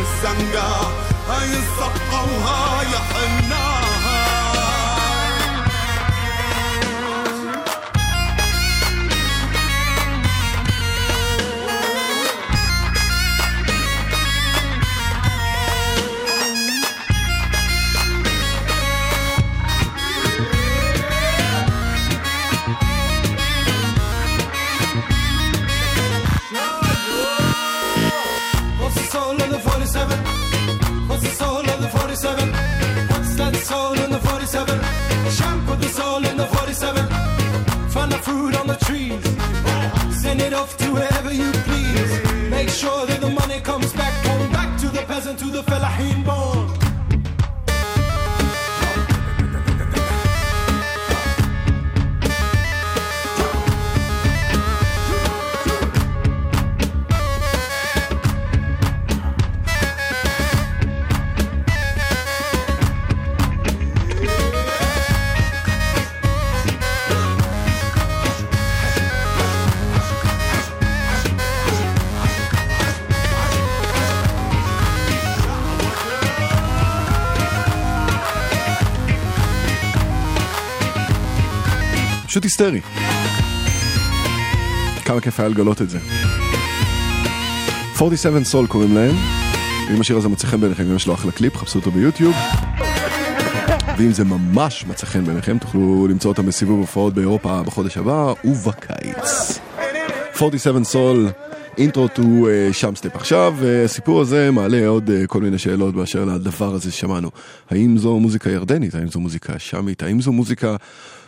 والزنقة هاي الزقة وهاي إحنا היסטרי. כמה כיף היה לגלות את זה. 47 Soul קוראים להם. אם השיר הזה מוצא חן בעיניכם, אם יש לו אחלה קליפ, חפשו אותו ביוטיוב. ואם זה ממש מצא חן בעיניכם, תוכלו למצוא אותם בסיבוב הופעות באירופה בחודש הבא ובקיץ. 47 Soul, Intro to Shamstep. עכשיו, אה, הסיפור הזה מעלה עוד אה, כל מיני שאלות באשר לדבר הזה ששמענו. האם זו מוזיקה ירדנית? האם זו מוזיקה שמית? האם זו מוזיקה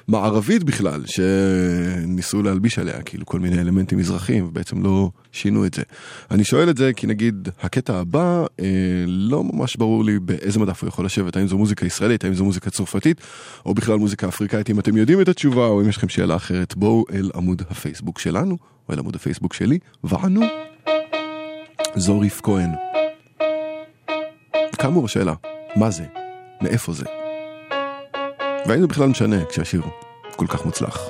מערבית בכלל, שניסו להלביש עליה כאילו כל מיני אלמנטים מזרחיים, ובעצם לא שינו את זה. אני שואל את זה כי נגיד הקטע הבא, אה, לא ממש ברור לי באיזה מדף הוא יכול לשבת, האם זו מוזיקה ישראלית, האם זו מוזיקה צרפתית, או בכלל מוזיקה אפריקאית, אם אתם יודעים את התשובה, או אם יש לכם שאלה אחרת, בואו אל עמוד הפייסבוק שלנו, או אל עמוד הפייסבוק שלי, וענו. זוריף כהן. כאמור השאלה, מה זה? מאיפה זה? והאם זה בכלל משנה כשהשיר כל כך מוצלח.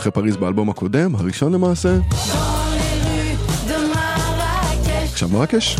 אחרי פריז באלבום הקודם, הראשון למעשה, Marrakech, עכשיו מרקש.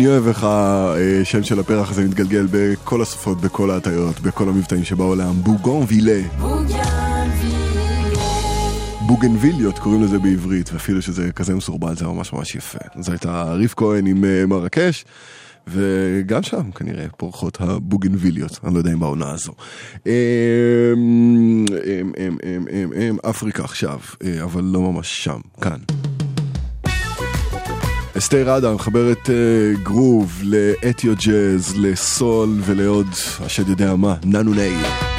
אני אוהב איך השם של הפרח הזה מתגלגל בכל השפות, בכל ההטיות, בכל המבטאים שבעולם. בוגון וילה. בוגנביליות קוראים לזה בעברית, ואפילו שזה כזה מסורבל זה ממש ממש יפה. זו הייתה ריף כהן עם אה, מרקש, וגם שם כנראה פורחות הבוגנביליות, אני לא יודע אם בעונה הזו. אמ, אמ, אמ, אמ, אמ, אמ, אפריקה עכשיו, אה, אבל לא ממש שם, כאן. אסתר עדה מחברת אה, גרוב לאתיו ג'אז, לסול ולעוד, השד יודע מה, ננו ניי.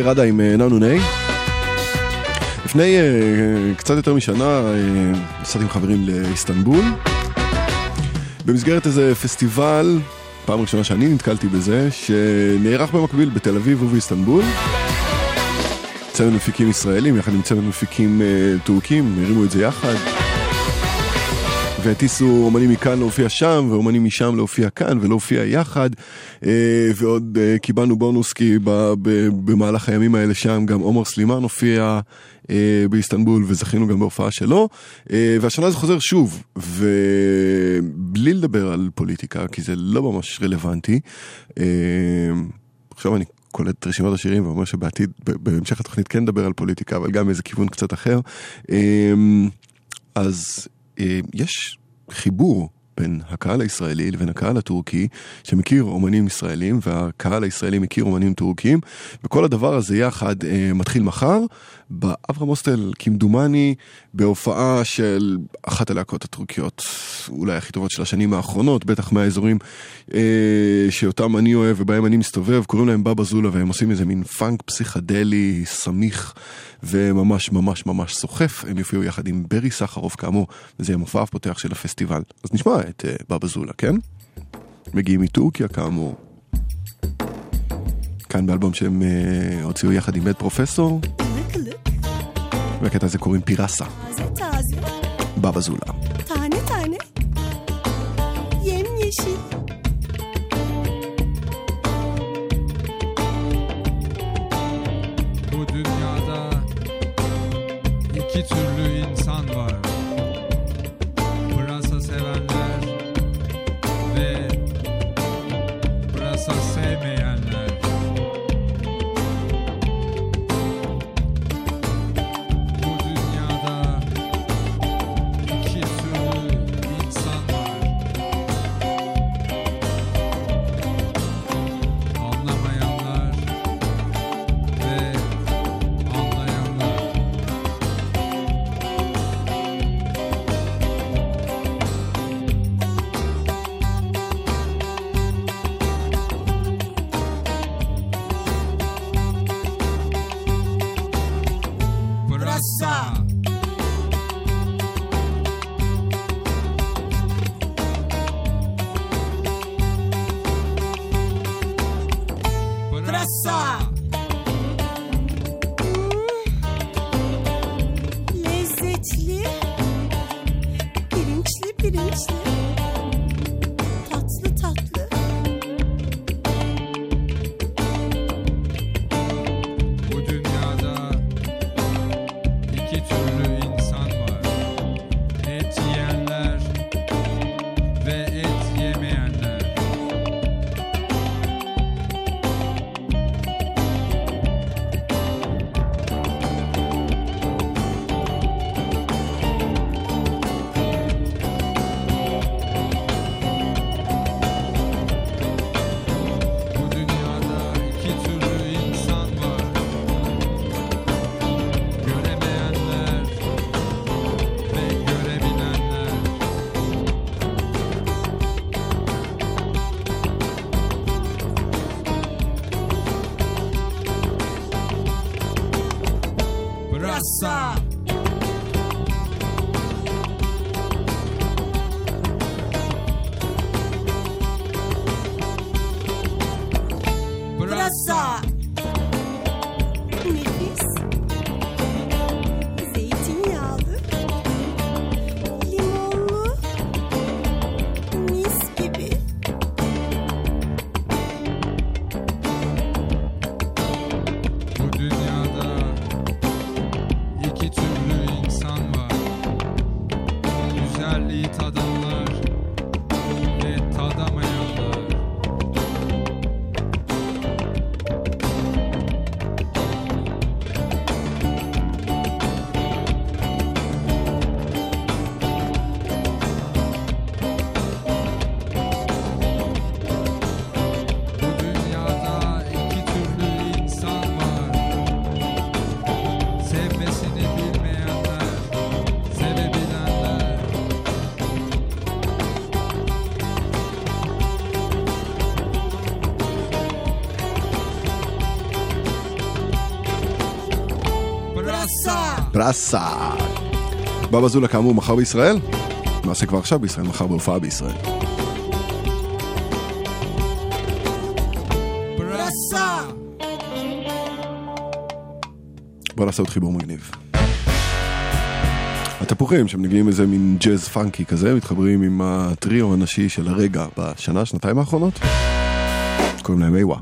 אסתר עדה עם אה, ננו ניי. לפני אה, קצת יותר משנה אה, נסעתי עם חברים לאיסטנבול. במסגרת איזה פסטיבל, פעם ראשונה שאני נתקלתי בזה, שנערך במקביל בתל אביב ובאיסטנבול. צוות מפיקים ישראלים יחד עם צוות מפיקים טורקים, הרימו את זה יחד. והטיסו אומנים מכאן להופיע שם, ואומנים משם להופיע כאן ולהופיע יחד. אה, ועוד אה, קיבלנו בונוס כי במהלך הימים האלה שם גם עומר סלימאן הופיע אה, באיסטנבול וזכינו גם בהופעה שלו. והשנה זה חוזר שוב, ובלי לדבר על פוליטיקה, כי זה לא ממש רלוונטי. עכשיו אני קולט את רשימת השירים ואומר שבעתיד, בהמשך התוכנית כן נדבר על פוליטיקה, אבל גם מאיזה כיוון קצת אחר. אז יש חיבור בין הקהל הישראלי לבין הקהל הטורקי, שמכיר אומנים ישראלים, והקהל הישראלי מכיר אומנים טורקים, וכל הדבר הזה יחד אה, מתחיל מחר, באברהם הוסטל, כמדומני, בהופעה של אחת הלהקות הטורקיות, אולי הכי טובות של השנים האחרונות, בטח מהאזורים אה, שאותם אני אוהב ובהם אני מסתובב, קוראים להם בבא זולה, והם עושים איזה מין פאנק פסיכדלי, סמיך, וממש ממש ממש סוחף. הם יופיעו יחד עם ברי סחרוף כאמור, וזה יהיה מופע הפותח של הפסטיבל. אז נשמע את אה, בבא זולה, כן? מגיעים מטורקיה כאמור. כאן באלבום שהם אה, הוציאו יחד עם בית פרופסור, והקטע הזה קוראים פירסה, בבא זולה. do do באסה. בבא זולה כאמור מחר בישראל? נעשה כבר עכשיו בישראל, מחר בהופעה בישראל. בוא נעשה עוד חיבור מגניב. התפוחים שמנגנים איזה מין ג'אז פאנקי כזה, מתחברים עם הטריו הנשי של הרגע בשנה, שנתיים האחרונות. קוראים להם איווה.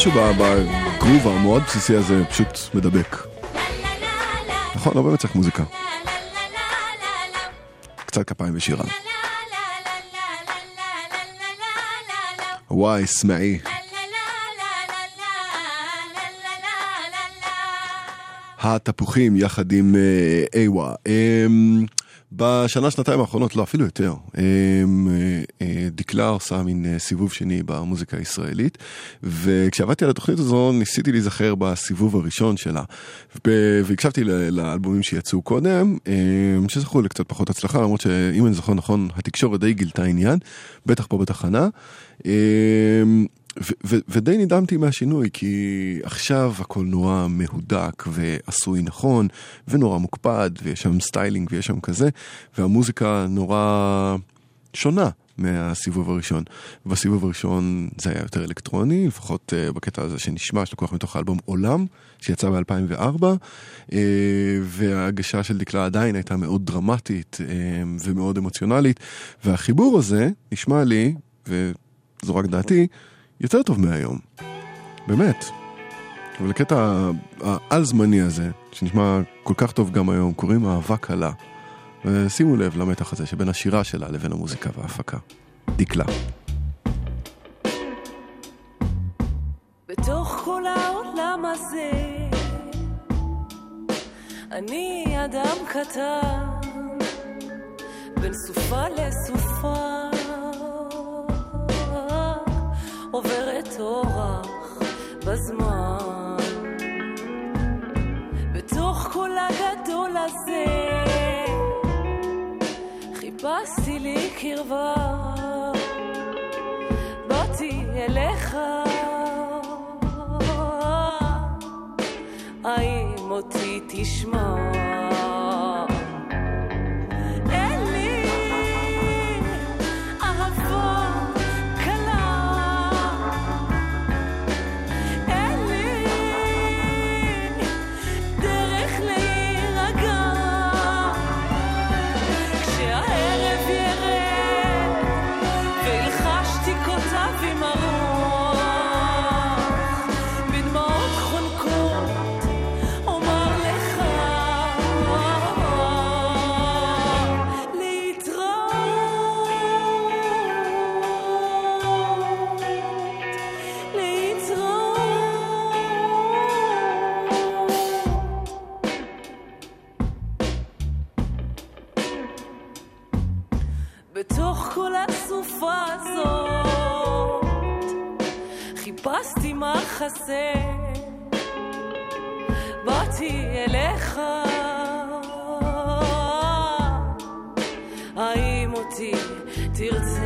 משהו בגרוב המאוד בסיסי הזה פשוט מדבק. נכון, לא באמת צריך מוזיקה. קצת כפיים ושירה. וואי, סמעי. התפוחים יחד עם אה, איווה. אמ, בשנה, שנתיים האחרונות, לא, אפילו יותר, אמ, אה, אה, דקלה עושה מין אה, סיבוב שני במוזיקה הישראלית, וכשעבדתי על התוכנית הזו ניסיתי להיזכר בסיבוב הראשון שלה, והקשבתי לאלבומים שיצאו קודם, אמ, שזכו לקצת פחות הצלחה, למרות שאם אני זוכר נכון, התקשורת די גילתה עניין, בטח פה בתחנה. ו- ו- ודי נדהמתי מהשינוי, כי עכשיו הכל נורא מהודק ועשוי נכון, ונורא מוקפד, ויש שם סטיילינג ויש שם כזה, והמוזיקה נורא שונה מהסיבוב הראשון. בסיבוב הראשון זה היה יותר אלקטרוני, לפחות uh, בקטע הזה שנשמע, שלקוח מתוך האלבום עולם, שיצא ב-2004, uh, וההגשה של דקלה עדיין הייתה מאוד דרמטית uh, ומאוד אמוציונלית, והחיבור הזה נשמע לי, וזו רק דעתי, יותר טוב מהיום. באמת. אבל לקטע העל-זמני הזה, שנשמע כל כך טוב גם היום, קוראים אהבה קלה. ושימו לב למתח הזה שבין השירה שלה לבין המוזיקה וההפקה. דקלה. בתוך כל העולם הזה אני אדם קטן בין סופה לסופה עוברת אורח בזמן. בתוך כל הגדול הזה חיפשתי לי קרבה. באתי אליך. האם אותי תשמע? מחסה באתי אליך האם אותי תרצה